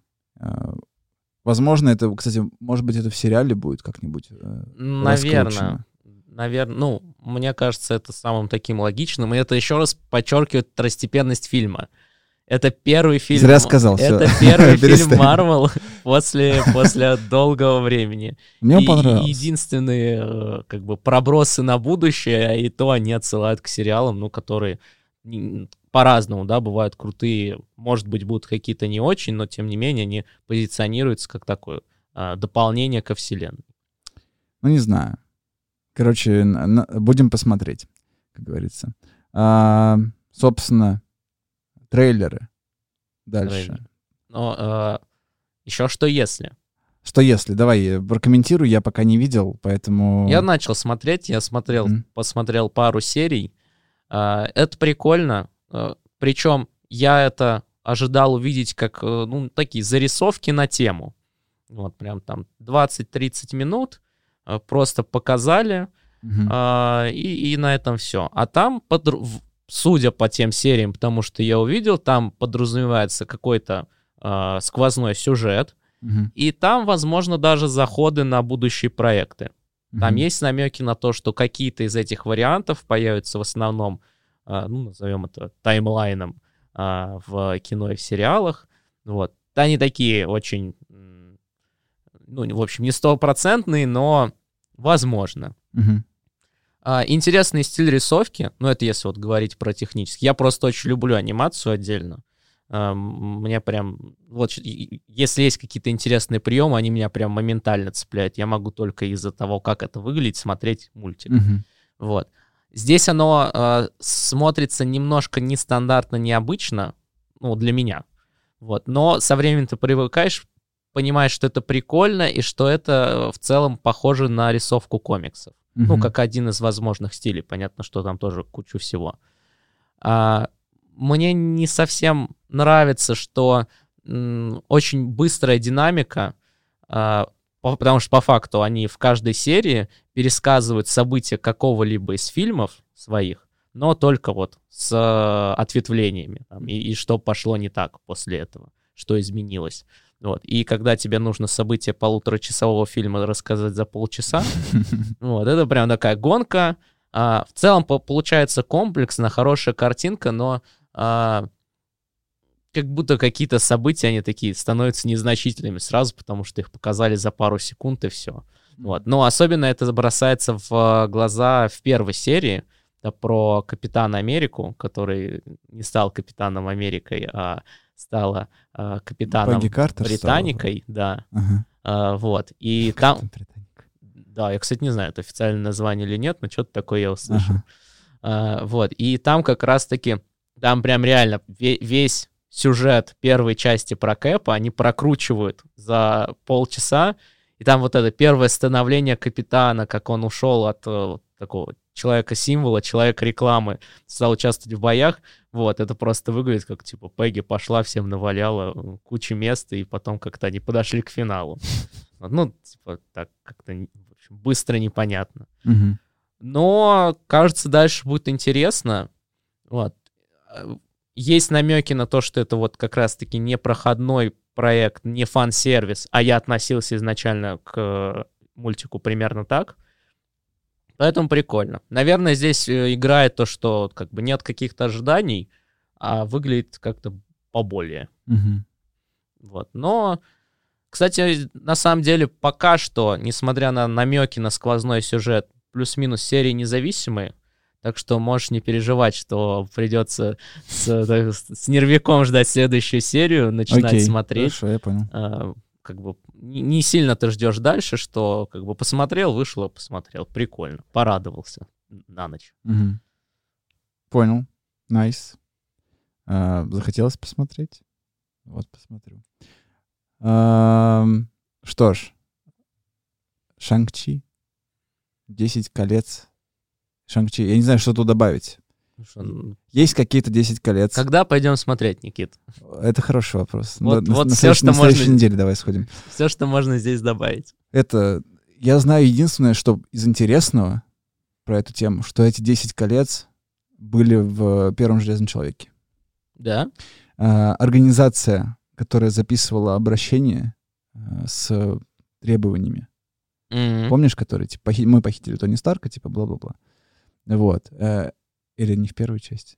Возможно, это, кстати, может быть, это в сериале будет как-нибудь. э, Наверное. раскручено. Наверное, ну, мне кажется, это самым таким логичным. И это еще раз подчеркивает второстепенность фильма. Это первый фильм... Зря сказал. Это первый (laughs) фильм. Марвел после, после долгого времени. Мне И- понравился. и единственные э, как бы пробросы на будущее, и то они отсылают к сериалам, ну, которые по-разному, да, бывают крутые, может быть, будут какие-то не очень, но тем не менее они позиционируются как такое а, дополнение ко вселенной. Ну, не знаю. Короче, на- на- будем посмотреть, как говорится. А, собственно, трейлеры. Дальше. Трейлер. Но еще что если? Что если? Давай, прокомментируй, я пока не видел, поэтому... Я начал смотреть, я смотрел, Мгм. посмотрел пару серий. А, Это прикольно. Причем я это ожидал увидеть как, э, ну, такие зарисовки на тему. Вот прям там 20-30 минут э, просто показали, Мгм. а, и, и на этом все. А там, в- судя по тем сериям, потому что я увидел, там подразумевается какой-то а, сквозной сюжет, Мгм. и там, возможно, даже заходы на будущие проекты. Там Мгм. есть намеки на то, что какие-то из этих вариантов появятся в основном, ну, назовем это таймлайном а, в кино и в сериалах. Вот. Они такие очень, ну, в общем, не стопроцентные, но возможно. Мгм. А, Интересный стиль рисовки, ну это если вот говорить про технический. Я просто очень люблю анимацию отдельно. А, Мне прям, вот если есть какие-то интересные приемы, они меня прям моментально цепляют. Я могу только из-за того, как это выглядит, смотреть мультик. Мгм. Вот. Здесь оно а, смотрится немножко нестандартно, необычно, ну, для меня. Вот. Но со временем ты привыкаешь, понимаешь, что это прикольно и что это э, в целом похоже на рисовку комиксов. Ну, Мгм. как один из возможных стилей. Понятно, что там тоже кучу всего. А, мне не совсем нравится, что м, очень быстрая динамика, а, потому что по факту они в каждой серии пересказывают события какого-либо из фильмов своих, но только вот с э, ответвлениями. там, и, и что пошло не так после этого, что изменилось. Вот. И когда тебе нужно события полуторачасового фильма рассказать за полчаса, (laughs) вот, это прям такая гонка. А, в целом по- получается комплексно, хорошая картинка, но а, как будто какие-то события, они такие становятся незначительными сразу, потому что их показали за пару секунд и все. Вот. Но особенно это бросается в глаза в первой серии. Это про Капитана Америку, который не стал Капитаном Америкой, а стала а, Капитаном Картер стала. Британикой, да. Ага. А, вот. И там, Капитан Британик. Да, я, кстати, не знаю, это официальное название или нет, но что-то такое я услышал. Ага. А, вот, и там как раз-таки, там прям реально ве- весь сюжет первой части про Кэпа они прокручивают за полчаса, и там вот это первое становление капитана, как он ушел от э, такого человека-символа, человека-рекламы, стал участвовать в боях, вот, это просто выглядит как, типа, Пегги пошла, всем наваляла э, кучу мест, и потом как-то они подошли к финалу. Ну, типа, так как-то, быстро непонятно. Но, кажется, дальше будет интересно. Вот. Есть намеки на то, что это вот как раз-таки не проходной проект, не фан-сервис, а я относился изначально к э, мультику примерно так. Поэтому прикольно. Наверное, здесь э, играет то, что как бы нет каких-то ожиданий, а выглядит как-то поболее. Мгм. Вот. Но, кстати, на самом деле, пока что, несмотря на намеки на сквозной сюжет, плюс-минус серии независимые, так что можешь не переживать, что придется с, с нервиком ждать следующую серию, начинать Окей, смотреть. Хорошо, я понял. А, как бы не, сильно ты ждешь дальше, что как бы посмотрел, вышел, посмотрел. Прикольно. Порадовался на ночь. Мгм. Понял. Nice. А, захотелось посмотреть? Вот, посмотрю. Ам, что ж. Шанг-Чи. 10 колец. Шанг-Чи. Я не знаю, что тут добавить. Ну что, м, Есть какие-то 10 колец. Когда пойдем смотреть, Никит? Это хороший вопрос. Вот- на, вот на всё, следующей- что на следующей можно- неделе давай сходим. Все, что можно здесь добавить. Это... Я знаю единственное, что из интересного про эту тему, что эти 10 колец были в первом «Железном человеке». Да? А, организация, которая записывала обращение а, с требованиями. Мгм. Помнишь, которые, типа, похи- мы похитили Тони Старка, типа, бла-бла-бла. Вот. э, Или не в первой части?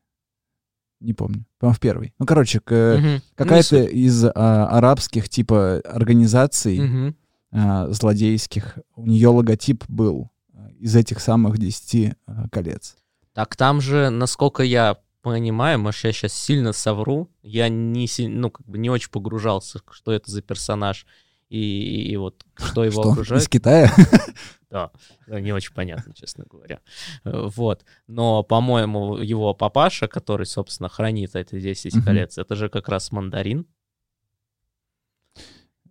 Не помню. По-моему, в первой. Ну, короче, Мгм. какая-то Ну, из а, арабских, типа, организаций Мгм. а, злодейских, у нее логотип был а, из этих самых 10 а, колец. Так там же, насколько я понимаю, может, я сейчас сильно совру, я не, ну, как бы не очень погружался, что это за персонаж и, и вот что его Что? окружает. Из Китая? (laughs) Да, не очень понятно, честно говоря. Э, Вот. Но, по-моему, его папаша, который, собственно, хранит эти 10 Мгм. колец, это же как раз мандарин.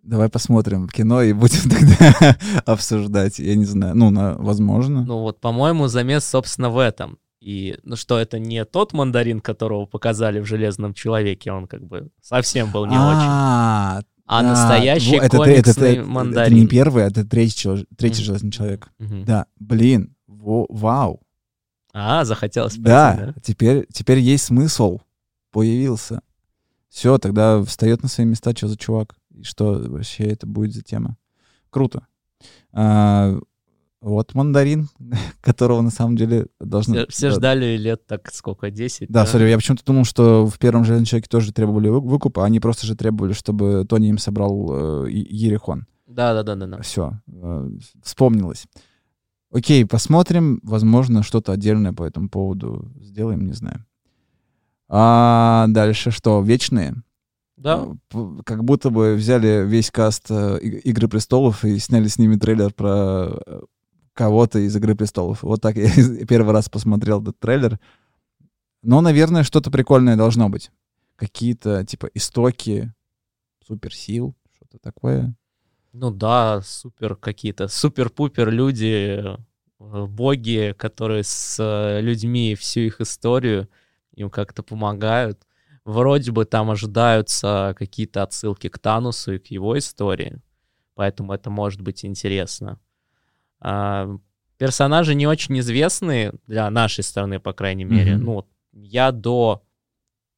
Давай посмотрим кино и будем (laughs) тогда обсуждать. Я не знаю. Ну, на, возможно. Ну вот, по-моему, замес, собственно, в этом. И, ну что, это не тот мандарин, которого показали в «Железном человеке», он как бы совсем был не очень. а, А а, настоящий это, комиксный это, это, это мандарин. не первый, это третий, чело- третий Мгм. железный человек. Мгм. Да, блин, во- вау. А, захотелось пойти, Да, да? теперь, теперь есть смысл. Появился. Все, тогда встает на свои места, что за чувак. И что вообще это будет за тема. Круто. А, вот мандарин, (laughs) которого на самом деле должны... Все, все да, ждали лет так сколько, 10? Да, сори, я почему-то думал, что в первом железном человеке тоже требовали вы- выкупа, а они просто же требовали, чтобы Тони им собрал э, Ерехон. Да, да, да, да, да. Все, вспомнилось. Окей, посмотрим. Возможно, что-то отдельное по этому поводу сделаем, не знаю. А дальше что? Вечные? Да, Э, Как будто бы взяли весь каст э, Игры престолов и сняли с ними трейлер про э, кого-то из Игры престолов. Вот так я (laughs) первый раз посмотрел этот трейлер. Но, наверное, что-то прикольное должно быть. Какие-то, типа, истоки суперсил, что-то такое. ну да, супер какие-то, супер-пупер люди, э, боги, которые с э, людьми всю их историю им как-то помогают. Вроде бы там ожидаются какие-то отсылки к Танусу и к его истории, поэтому это может быть интересно. А, персонажи не очень известные для нашей страны, по крайней мере. Мгм. Ну, я до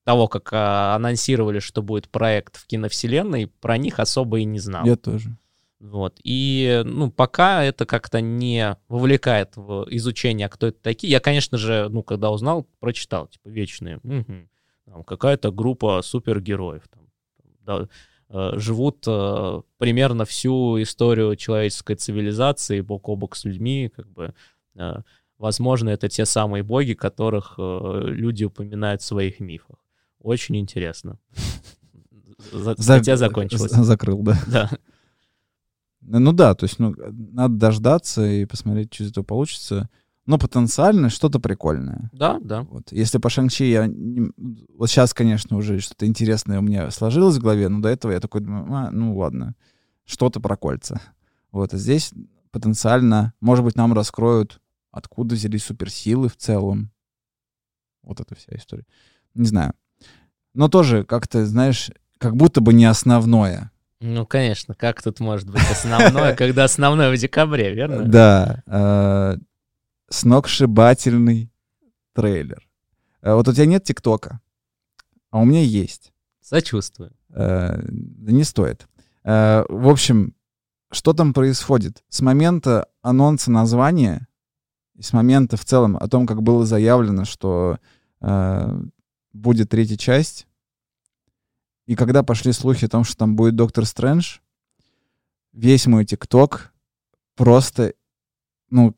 того, как а, анонсировали, что будет проект в киновселенной, про них особо и не знал. Я тоже. Вот. И, ну, пока это как-то не вовлекает в изучение, кто это такие. Я, конечно же, ну, когда узнал, прочитал, типа, вечные. Мгм. Там какая-то группа супергероев. Там, да, живут э, примерно всю историю человеческой цивилизации бок о бок с людьми, как бы. э, возможно, это те самые боги, которых э, люди упоминают в своих мифах. Очень интересно. Статья закончилась. Закрыл, да. Да. Ну да, то есть, ну, надо дождаться и посмотреть, что из этого получится. Но потенциально что-то прикольное. Да, да. Вот. Если по Шанг-Чи я... не- Вот сейчас, конечно, уже что-то интересное у меня сложилось в голове, но до этого я такой думаю, «А, ну ладно, что-то про кольца. Вот, а здесь потенциально, может быть, нам раскроют, откуда взялись суперсилы в целом. Вот эта вся история. Не знаю. Но тоже как-то, знаешь, как будто бы не основное. Ну, конечно, как тут может быть основное, (laughs) когда основное в декабре, верно? Да. Сногсшибательный трейлер. Э, Вот у тебя нет ТикТока, а у меня есть. Сочувствую. Э, не стоит. Э, в общем, что там происходит? С момента анонса названия и с момента в целом о том, как было заявлено, что э, будет третья часть, и когда пошли слухи о том, что там будет Доктор Стрэндж, весь мой ТикТок просто, ну,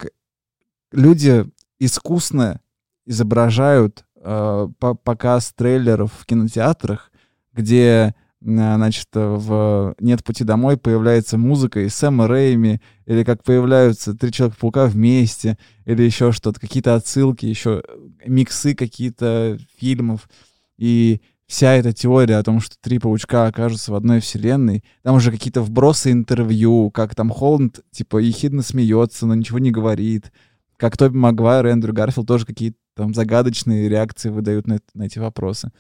люди искусно изображают э, по- показ трейлеров в кинотеатрах, где, э, значит, э, в «Нет пути домой» появляется музыка из Сэма Рэйми, или как появляются «Три Человека-паука» вместе, или еще что-то, какие-то отсылки, еще миксы какие-то фильмов. И вся эта теория о том, что три паучка окажутся в одной вселенной, там уже какие-то вбросы интервью, как там Холланд, типа, ехидно смеется, но ничего не говорит, как Тоби Магуайр и Эндрю Гарфилд тоже какие-то там загадочные реакции выдают на, на эти вопросы.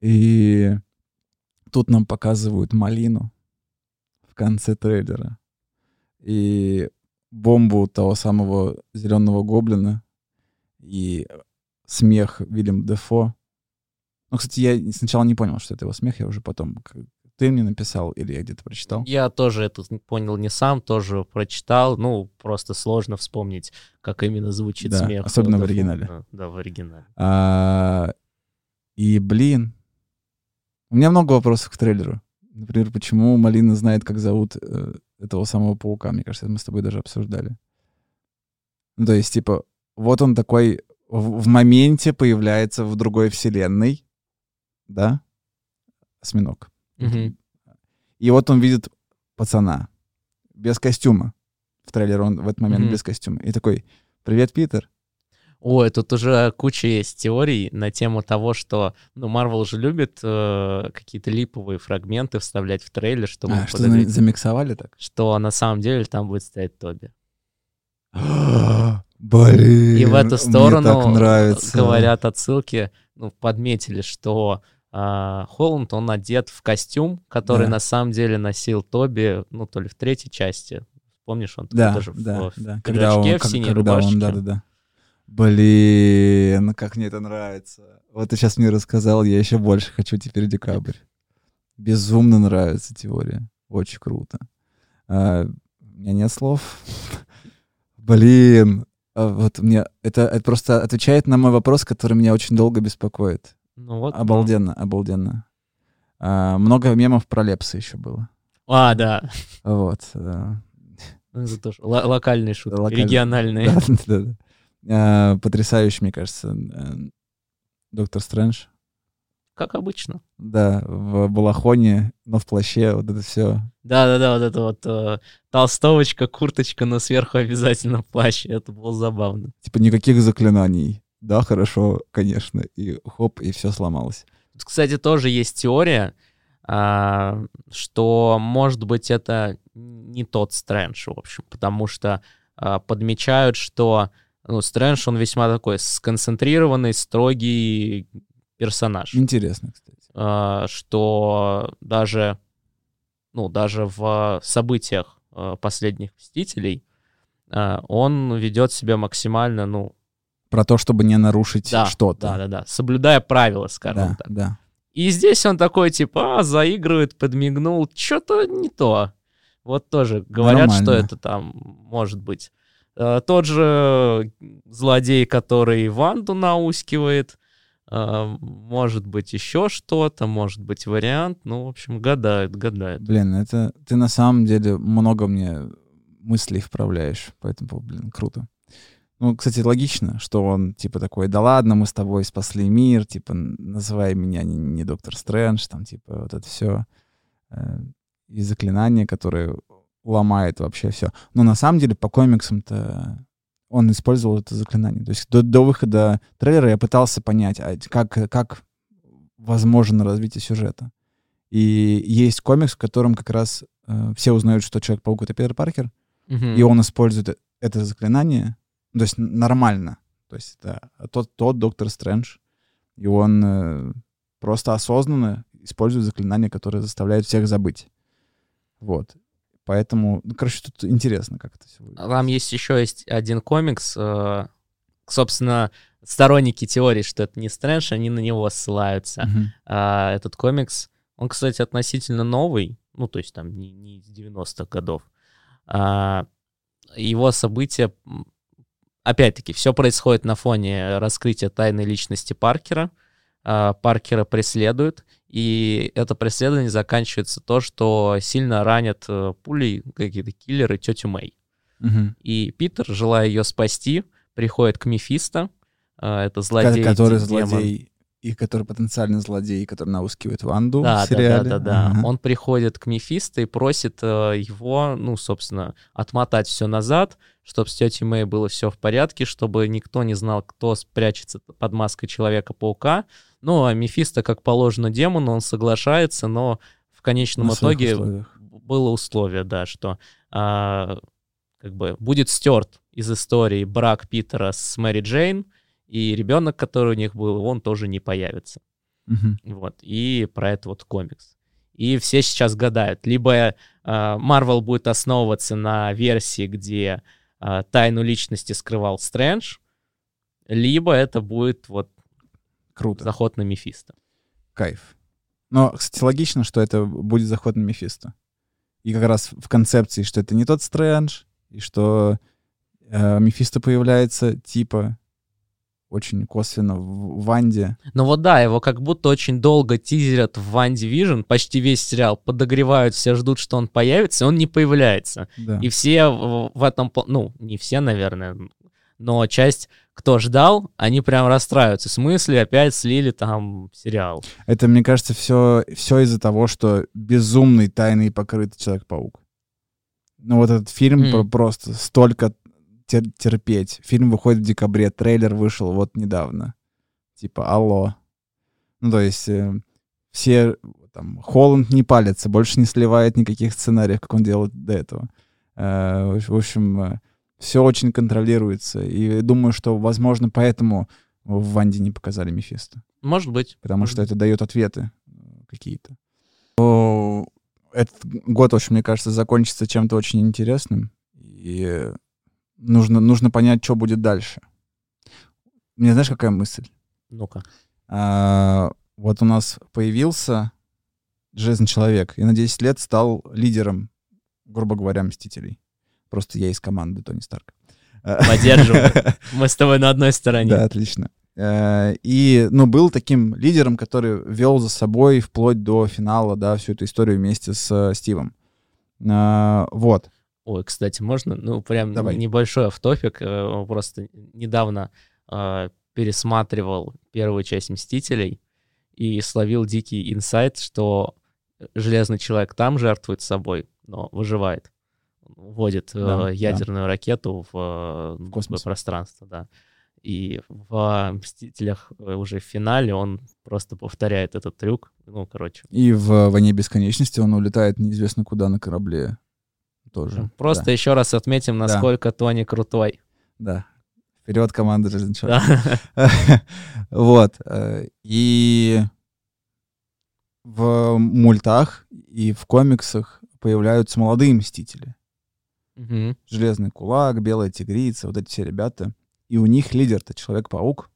И тут нам показывают малину в конце трейлера. И бомбу того самого зеленого гоблина. И смех Вильям Дефо. Ну, кстати, я сначала не понял, что это его смех, я уже потом... Ты мне написал или я где-то прочитал? Я тоже это понял не сам, тоже прочитал. Ну, просто сложно вспомнить, как именно звучит Да, смех. особенно в Дафо. оригинале. Да, Да, в оригинале. А, и, блин, у меня много вопросов к трейлеру. Например, почему Малина знает, как зовут э, этого самого паука? Мне кажется, это мы с тобой даже обсуждали. Ну, то есть, типа, вот он такой в, в моменте появляется в другой вселенной, да? Осьминог. Мгм. И вот он видит пацана без костюма. В трейлере он в этот момент Мгм. без костюма. И такой, привет, Питер. Ой, тут уже куча есть теорий на тему того, что, ну, Марвел же любит э, какие-то липовые фрагменты вставлять в трейлер, чтобы А, что замиксовали так? что на самом деле там будет стоять Тоби. (gasps) Блин, И в эту сторону говорят отсылки, ну, подметили, что а, Холланд, он одет в костюм, который Да. на самом деле носил Тоби, ну, то ли в третьей части. Помнишь, он Да, тоже в- да, в, да. пиджачке, в как- синей когда он, рубашечке. да, да, да. Блин, как мне это нравится. Вот ты сейчас мне рассказал, я еще больше хочу теперь декабрь. Безумно нравится теория. Очень круто. А, у меня нет слов. (laughs) Блин, а вот мне это, это просто отвечает на мой вопрос, который меня очень долго беспокоит. Ну, вот. Обалденно, обалденно. А, много мемов про Лепса еще было. А, да. Вот. э, Ну, Это тоже ло- локальные шутки, региональные. (laughs) Да, да, да. А, Потрясающий, мне кажется, э, Доктор Стрэндж. Как обычно. Да, в балахоне, но в плаще, вот это все. Да-да-да, вот это вот э, толстовочка, курточка, но сверху обязательно плащ. Это было забавно. Типа никаких заклинаний. Да, хорошо, конечно. И хоп, и все сломалось. Тут, кстати, тоже есть теория, а, что, может быть, это не тот Стрэндж, в общем, потому что а, подмечают, что ну, Стрэндж, он весьма такой сконцентрированный, строгий персонаж. Интересно, кстати. а, что даже, ну, даже в событиях последних «Мстителей» он ведет себя максимально, ну, Про то, чтобы не нарушить да, что-то. да-да-да, соблюдая правила, скажем да, так. да. И здесь он такой, типа, а, заигрывает, подмигнул, что-то не то. Вот тоже говорят, что Нормально. это там может быть. Э, Тот же злодей, который Ванду наускивает, э, может быть еще что-то, может быть вариант. Ну, в общем, гадают, гадают. Блин, это ты на самом деле много мне мыслей вправляешь, поэтому, блин, круто. Ну, кстати, логично, что он типа такой, да ладно, мы с тобой спасли мир, типа, называй меня не, не доктор Стрэндж, там, типа, вот это все. И заклинания, которые ломает вообще все. Но на самом деле по комиксам-то он использовал это заклинание. То есть до, до выхода трейлера я пытался понять, а как, как возможно развитие сюжета. И есть комикс, в котором как раз э, все узнают, что Человек-паук — это Питер Паркер, Мгм. и он использует э- это заклинание, то есть нормально. То есть это тот, тот Доктор Стрэндж, и он э, просто осознанно использует заклинание, которое заставляет всех забыть. Вот. Поэтому, ну, короче, тут интересно, как это все выглядит. Там есть еще есть один комикс, э, собственно, сторонники теории, что это не Стрэндж, они на него ссылаются. Мгм. А, этот комикс, он, кстати, относительно новый, ну, то есть там не, не из 90-х годов. А, его события, опять-таки, все происходит на фоне раскрытия тайной личности Паркера. А, Паркера преследуют, и это преследование заканчивается то, что сильно ранят э, пулей какие-то киллеры тетю Мэй. Мгм. И Питер, желая ее спасти, приходит к Мефисто, а, это злодей. Ко- который демон. злодей, и который потенциально злодей, который наускивает Ванду Да, в сериале. да, да, да, да. Ага. Он приходит к Мефисто и просит э, его, ну, собственно, отмотать все назад, чтобы с тетей Мэй было все в порядке, чтобы никто не знал, кто спрячется под маской Человека-паука. Ну, а Мефисто, как положено демону, он соглашается, но в конечном На итоге условиях. было условие, да, что а, как бы будет стерт из истории брак Питера с Мэри Джейн, и ребенок, который у них был, он тоже не появится. Мгм. Вот, и про это вот комикс. И все сейчас гадают, либо Марвел будет основываться на версии, где а, тайну личности скрывал Стрэндж, либо это будет вот Круто. заход на Мефисто. Кайф. Но, кстати, логично, что это будет заход на Мефисто. И как раз в концепции, что это не тот Стрэндж, и что э, Мефисто появляется типа очень косвенно в Ванде. Ну вот да, его как будто очень долго тизерят в One Division, почти весь сериал, подогревают, все ждут, что он появится, и он не появляется. Да. И все в, этом, ну, не все, наверное, но часть, кто ждал, они прям расстраиваются. В смысле, опять слили там сериал. Это, мне кажется, все, все из-за того, что безумный тайный и покрытый Человек-паук. Ну вот этот фильм про- просто столько тер- терпеть. Фильм выходит в декабре, трейлер вышел вот недавно. Типа, алло. Ну то есть э, все там, Холланд не палится, больше не сливает никаких сценариев, как он делал до этого. Э, в общем, все очень контролируется. И думаю, что, возможно, поэтому в Ванде не показали Мефисто Может быть. потому Может что это дает ответы э, какие-то. Этот год, в общем, мне кажется, закончится чем-то очень интересным. И э, нужно, нужно понять, что будет дальше. Мне знаешь, какая мысль? Ну-ка. А, вот у нас появился Железный Человек, и на 10 лет стал лидером, грубо говоря, Мстителей. Просто я из команды Тони Старка. Поддерживаю. (laughs) Мы с тобой на одной стороне. Да, отлично. Э, И, ну, был таким лидером, который вел за собой вплоть до финала, да, всю эту историю вместе с э, Стивом. Э, Вот. Ой, кстати, можно, ну, прям Давай. небольшой автопик. э, Просто недавно э, пересматривал первую часть «Мстителей» и словил дикий инсайт, что Железный Человек там жертвует собой, но выживает. Вводит э, Да, да. ядерную ракету в, э, космос. пространство, да. И в «Мстителях» э, уже в финале он просто повторяет этот трюк. Ну, короче, И в «Войне бесконечности» он улетает неизвестно куда на корабле тоже. просто еще раз отметим, Да. насколько Тони крутой. Да. Вперед, команда. Да. (laughs) Вот. э, И в мультах и в комиксах появляются молодые Мстители. Железный кулак, белая тигрица, вот эти все ребята. И у них лидер-то Человек-паук.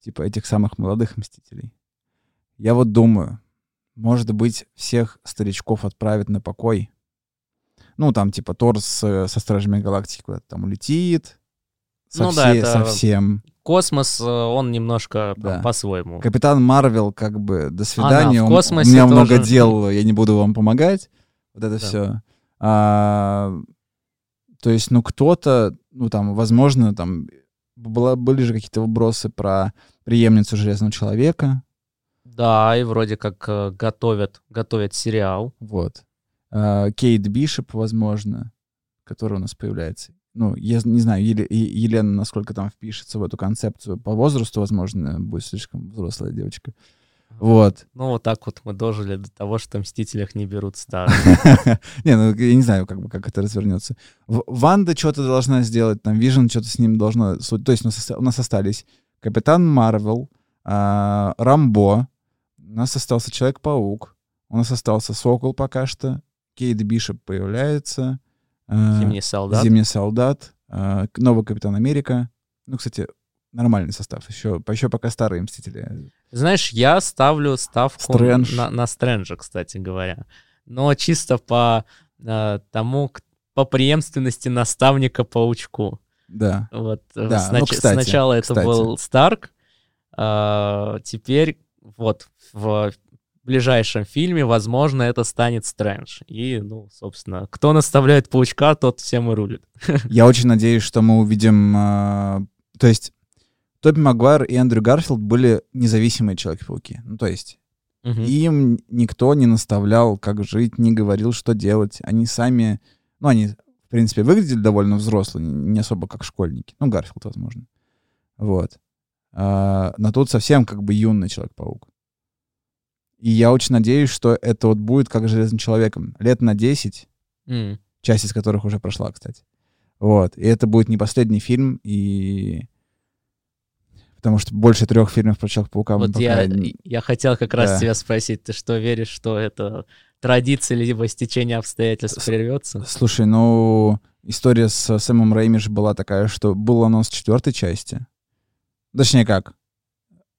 Типа этих самых молодых мстителей. Я вот думаю, может быть, всех старичков отправят на покой. Ну, там, типа, Тор с, со Стражами Галактики куда-то там улетит. Ну да, Совсе- это- Совсем. Космос, э, он немножко Да. по-своему. Капитан Марвел, как бы, до свидания. в у- космосе у меня много тоже. дел, я не буду вам помогать. Вот это Да. все. то есть, ну, кто-то, ну, там, возможно, там, была, были же какие-то вбросы про преемницу Железного Человека. Да, и вроде как э, готовят, готовят сериал. Вот. А, Кейт Бишоп, возможно, которая у нас появляется. Ну, я не знаю, Еле- Елена, насколько там впишется в эту концепцию. По возрасту, возможно, будет слишком взрослая девочка. Вот. Ну, вот так вот мы дожили до того, что в «Мстителях» не берут старых. (laughs) Не, ну я не знаю, как бы как это развернется. Ванда что-то должна сделать, там Вижн что-то с ним должно. То есть у нас, оста- у нас остались Капитан Марвел, а, Рамбо, у нас остался Человек-паук, у нас остался Сокол пока что, Кейт Бишоп появляется, а, «Зимний солдат». Зимний солдат, к- новый Капитан Америка. Ну, кстати, нормальный состав. Еще, еще пока старые Мстители. Знаешь, я ставлю ставку Стрэндж. на, на Стрэнджа, кстати говоря. Но чисто по э, тому, по преемственности наставника паучку. Да. Вот э, Да, снач- ну, кстати, сначала это кстати. был Старк, а, теперь вот в ближайшем фильме, возможно, это станет Стрэндж. И, ну, собственно, кто наставляет паучка, тот всем и рулит. (laughs) Я очень надеюсь, что мы увидим... а, то есть Тоби Магуайр и Эндрю Гарфилд были независимые Человеки-пауки. Ну, то есть Мгм. им никто не наставлял, как жить, не говорил, что делать. Они сами... Ну, они, в принципе, выглядели довольно взрослые, не особо как школьники. Ну, Гарфилд, возможно. Вот. А, но тут совсем как бы юный Человек-паук. И я очень надеюсь, что это вот будет как с Железным Человеком. Лет на 10 М. часть из которых уже прошла, кстати. Вот. И это будет не последний фильм, и... Потому что больше трех фильмов про Человека-паука мы Вот пока я, я хотел как раз Да. тебя спросить, ты что, веришь, что это традиция либо стечение обстоятельств прервется? Слушай, ну, история с Сэмом Рэйми же была такая, что был анонс четвертой части. Точнее как,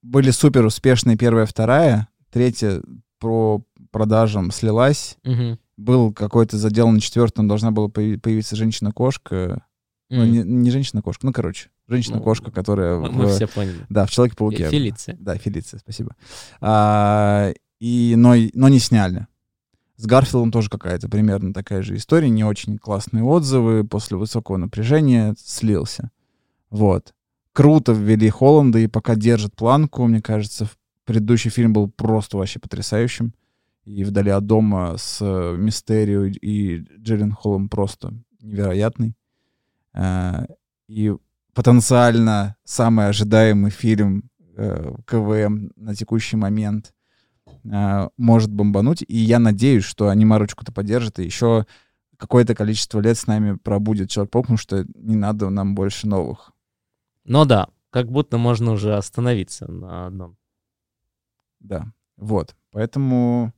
были супер успешные первая, вторая, третья по продажам слилась, Мгм. был какой-то задел на четвертом, должна была появи- появиться женщина-кошка. Ну, М. не, не женщина-кошка, ну, короче, женщина-кошка, Ну, которая... Мы, в- мы все поняли. Да, в Человеке-пауке. Фе- Фелиция. Да, Фелиция, спасибо. А, и, но, но не сняли. С Гарфилдом тоже какая-то примерно такая же история. Не очень классные отзывы. После высокого напряжения слился. Вот. Круто ввели Холланда и пока держит планку. Мне кажется, в- предыдущий фильм был просто вообще потрясающим. И «Вдали от дома» с э, Мистерио и Джиллен Холлом просто невероятный. А, и потенциально самый ожидаемый фильм э, КВМ на текущий момент э, может бомбануть. И я надеюсь, что они марочку-то поддержат, и еще какое-то количество лет с нами пробудет Человек-паук, потому что не надо нам больше новых. Но да, как будто можно уже остановиться на одном. Да, вот. Поэтому...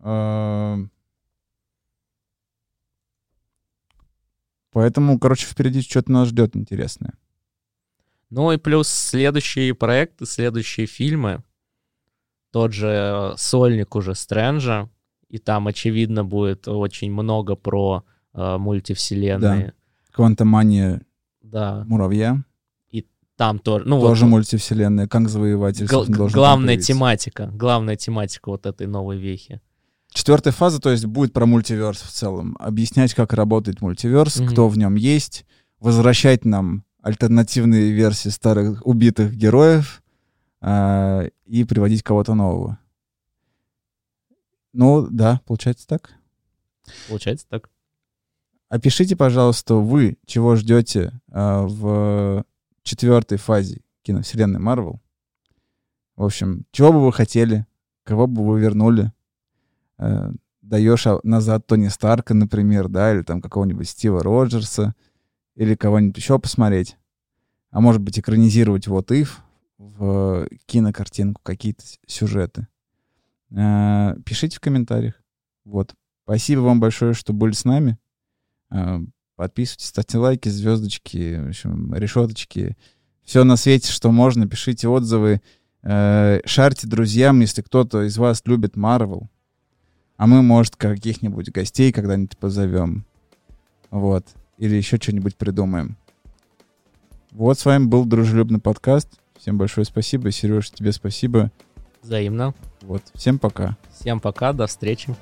э, Поэтому, короче, впереди что-то нас ждет интересное. Ну и плюс следующие проекты, следующие фильмы. Тот же сольник уже Стрэнджа. И там, очевидно, будет очень много про э, мультивселенные. Квантомания Да. муравья. Там тоже. Ну, тоже вот, мультивселенная. Канг Завоеватель. гл- главная тематика. Главная тематика вот этой новой вехи. Четвертая фаза, то есть, будет про мультиверс в целом. Объяснять, как работает мультиверс, Мгм. кто в нем есть, возвращать нам альтернативные версии старых убитых героев а, и приводить кого-то нового. Ну, да, получается так. Получается так. Опишите, пожалуйста, вы чего ждете а, в четвертой фазе киновселенной Марвел. В общем, чего бы вы хотели, кого бы вы вернули. Э, даешь а- назад Тони Старка, например, да, или там какого-нибудь Стива Роджерса, или кого-нибудь еще посмотреть. А может быть, экранизировать вот If в кинокартинку, какие-то сюжеты. Э, Пишите в комментариях. Вот. Спасибо вам большое, что были с нами. Подписывайтесь, ставьте лайки, звездочки, в общем, решеточки. Все на свете, что можно. Пишите отзывы. Э, Шарьте друзьям, если кто-то из вас любит Марвел. А мы, может, каких-нибудь гостей когда-нибудь позовем. Вот. Или еще что-нибудь придумаем. Вот с вами был дружелюбный подкаст. Всем большое спасибо. Сереж, тебе спасибо. Взаимно. Вот. Всем пока. Всем пока, до встречи.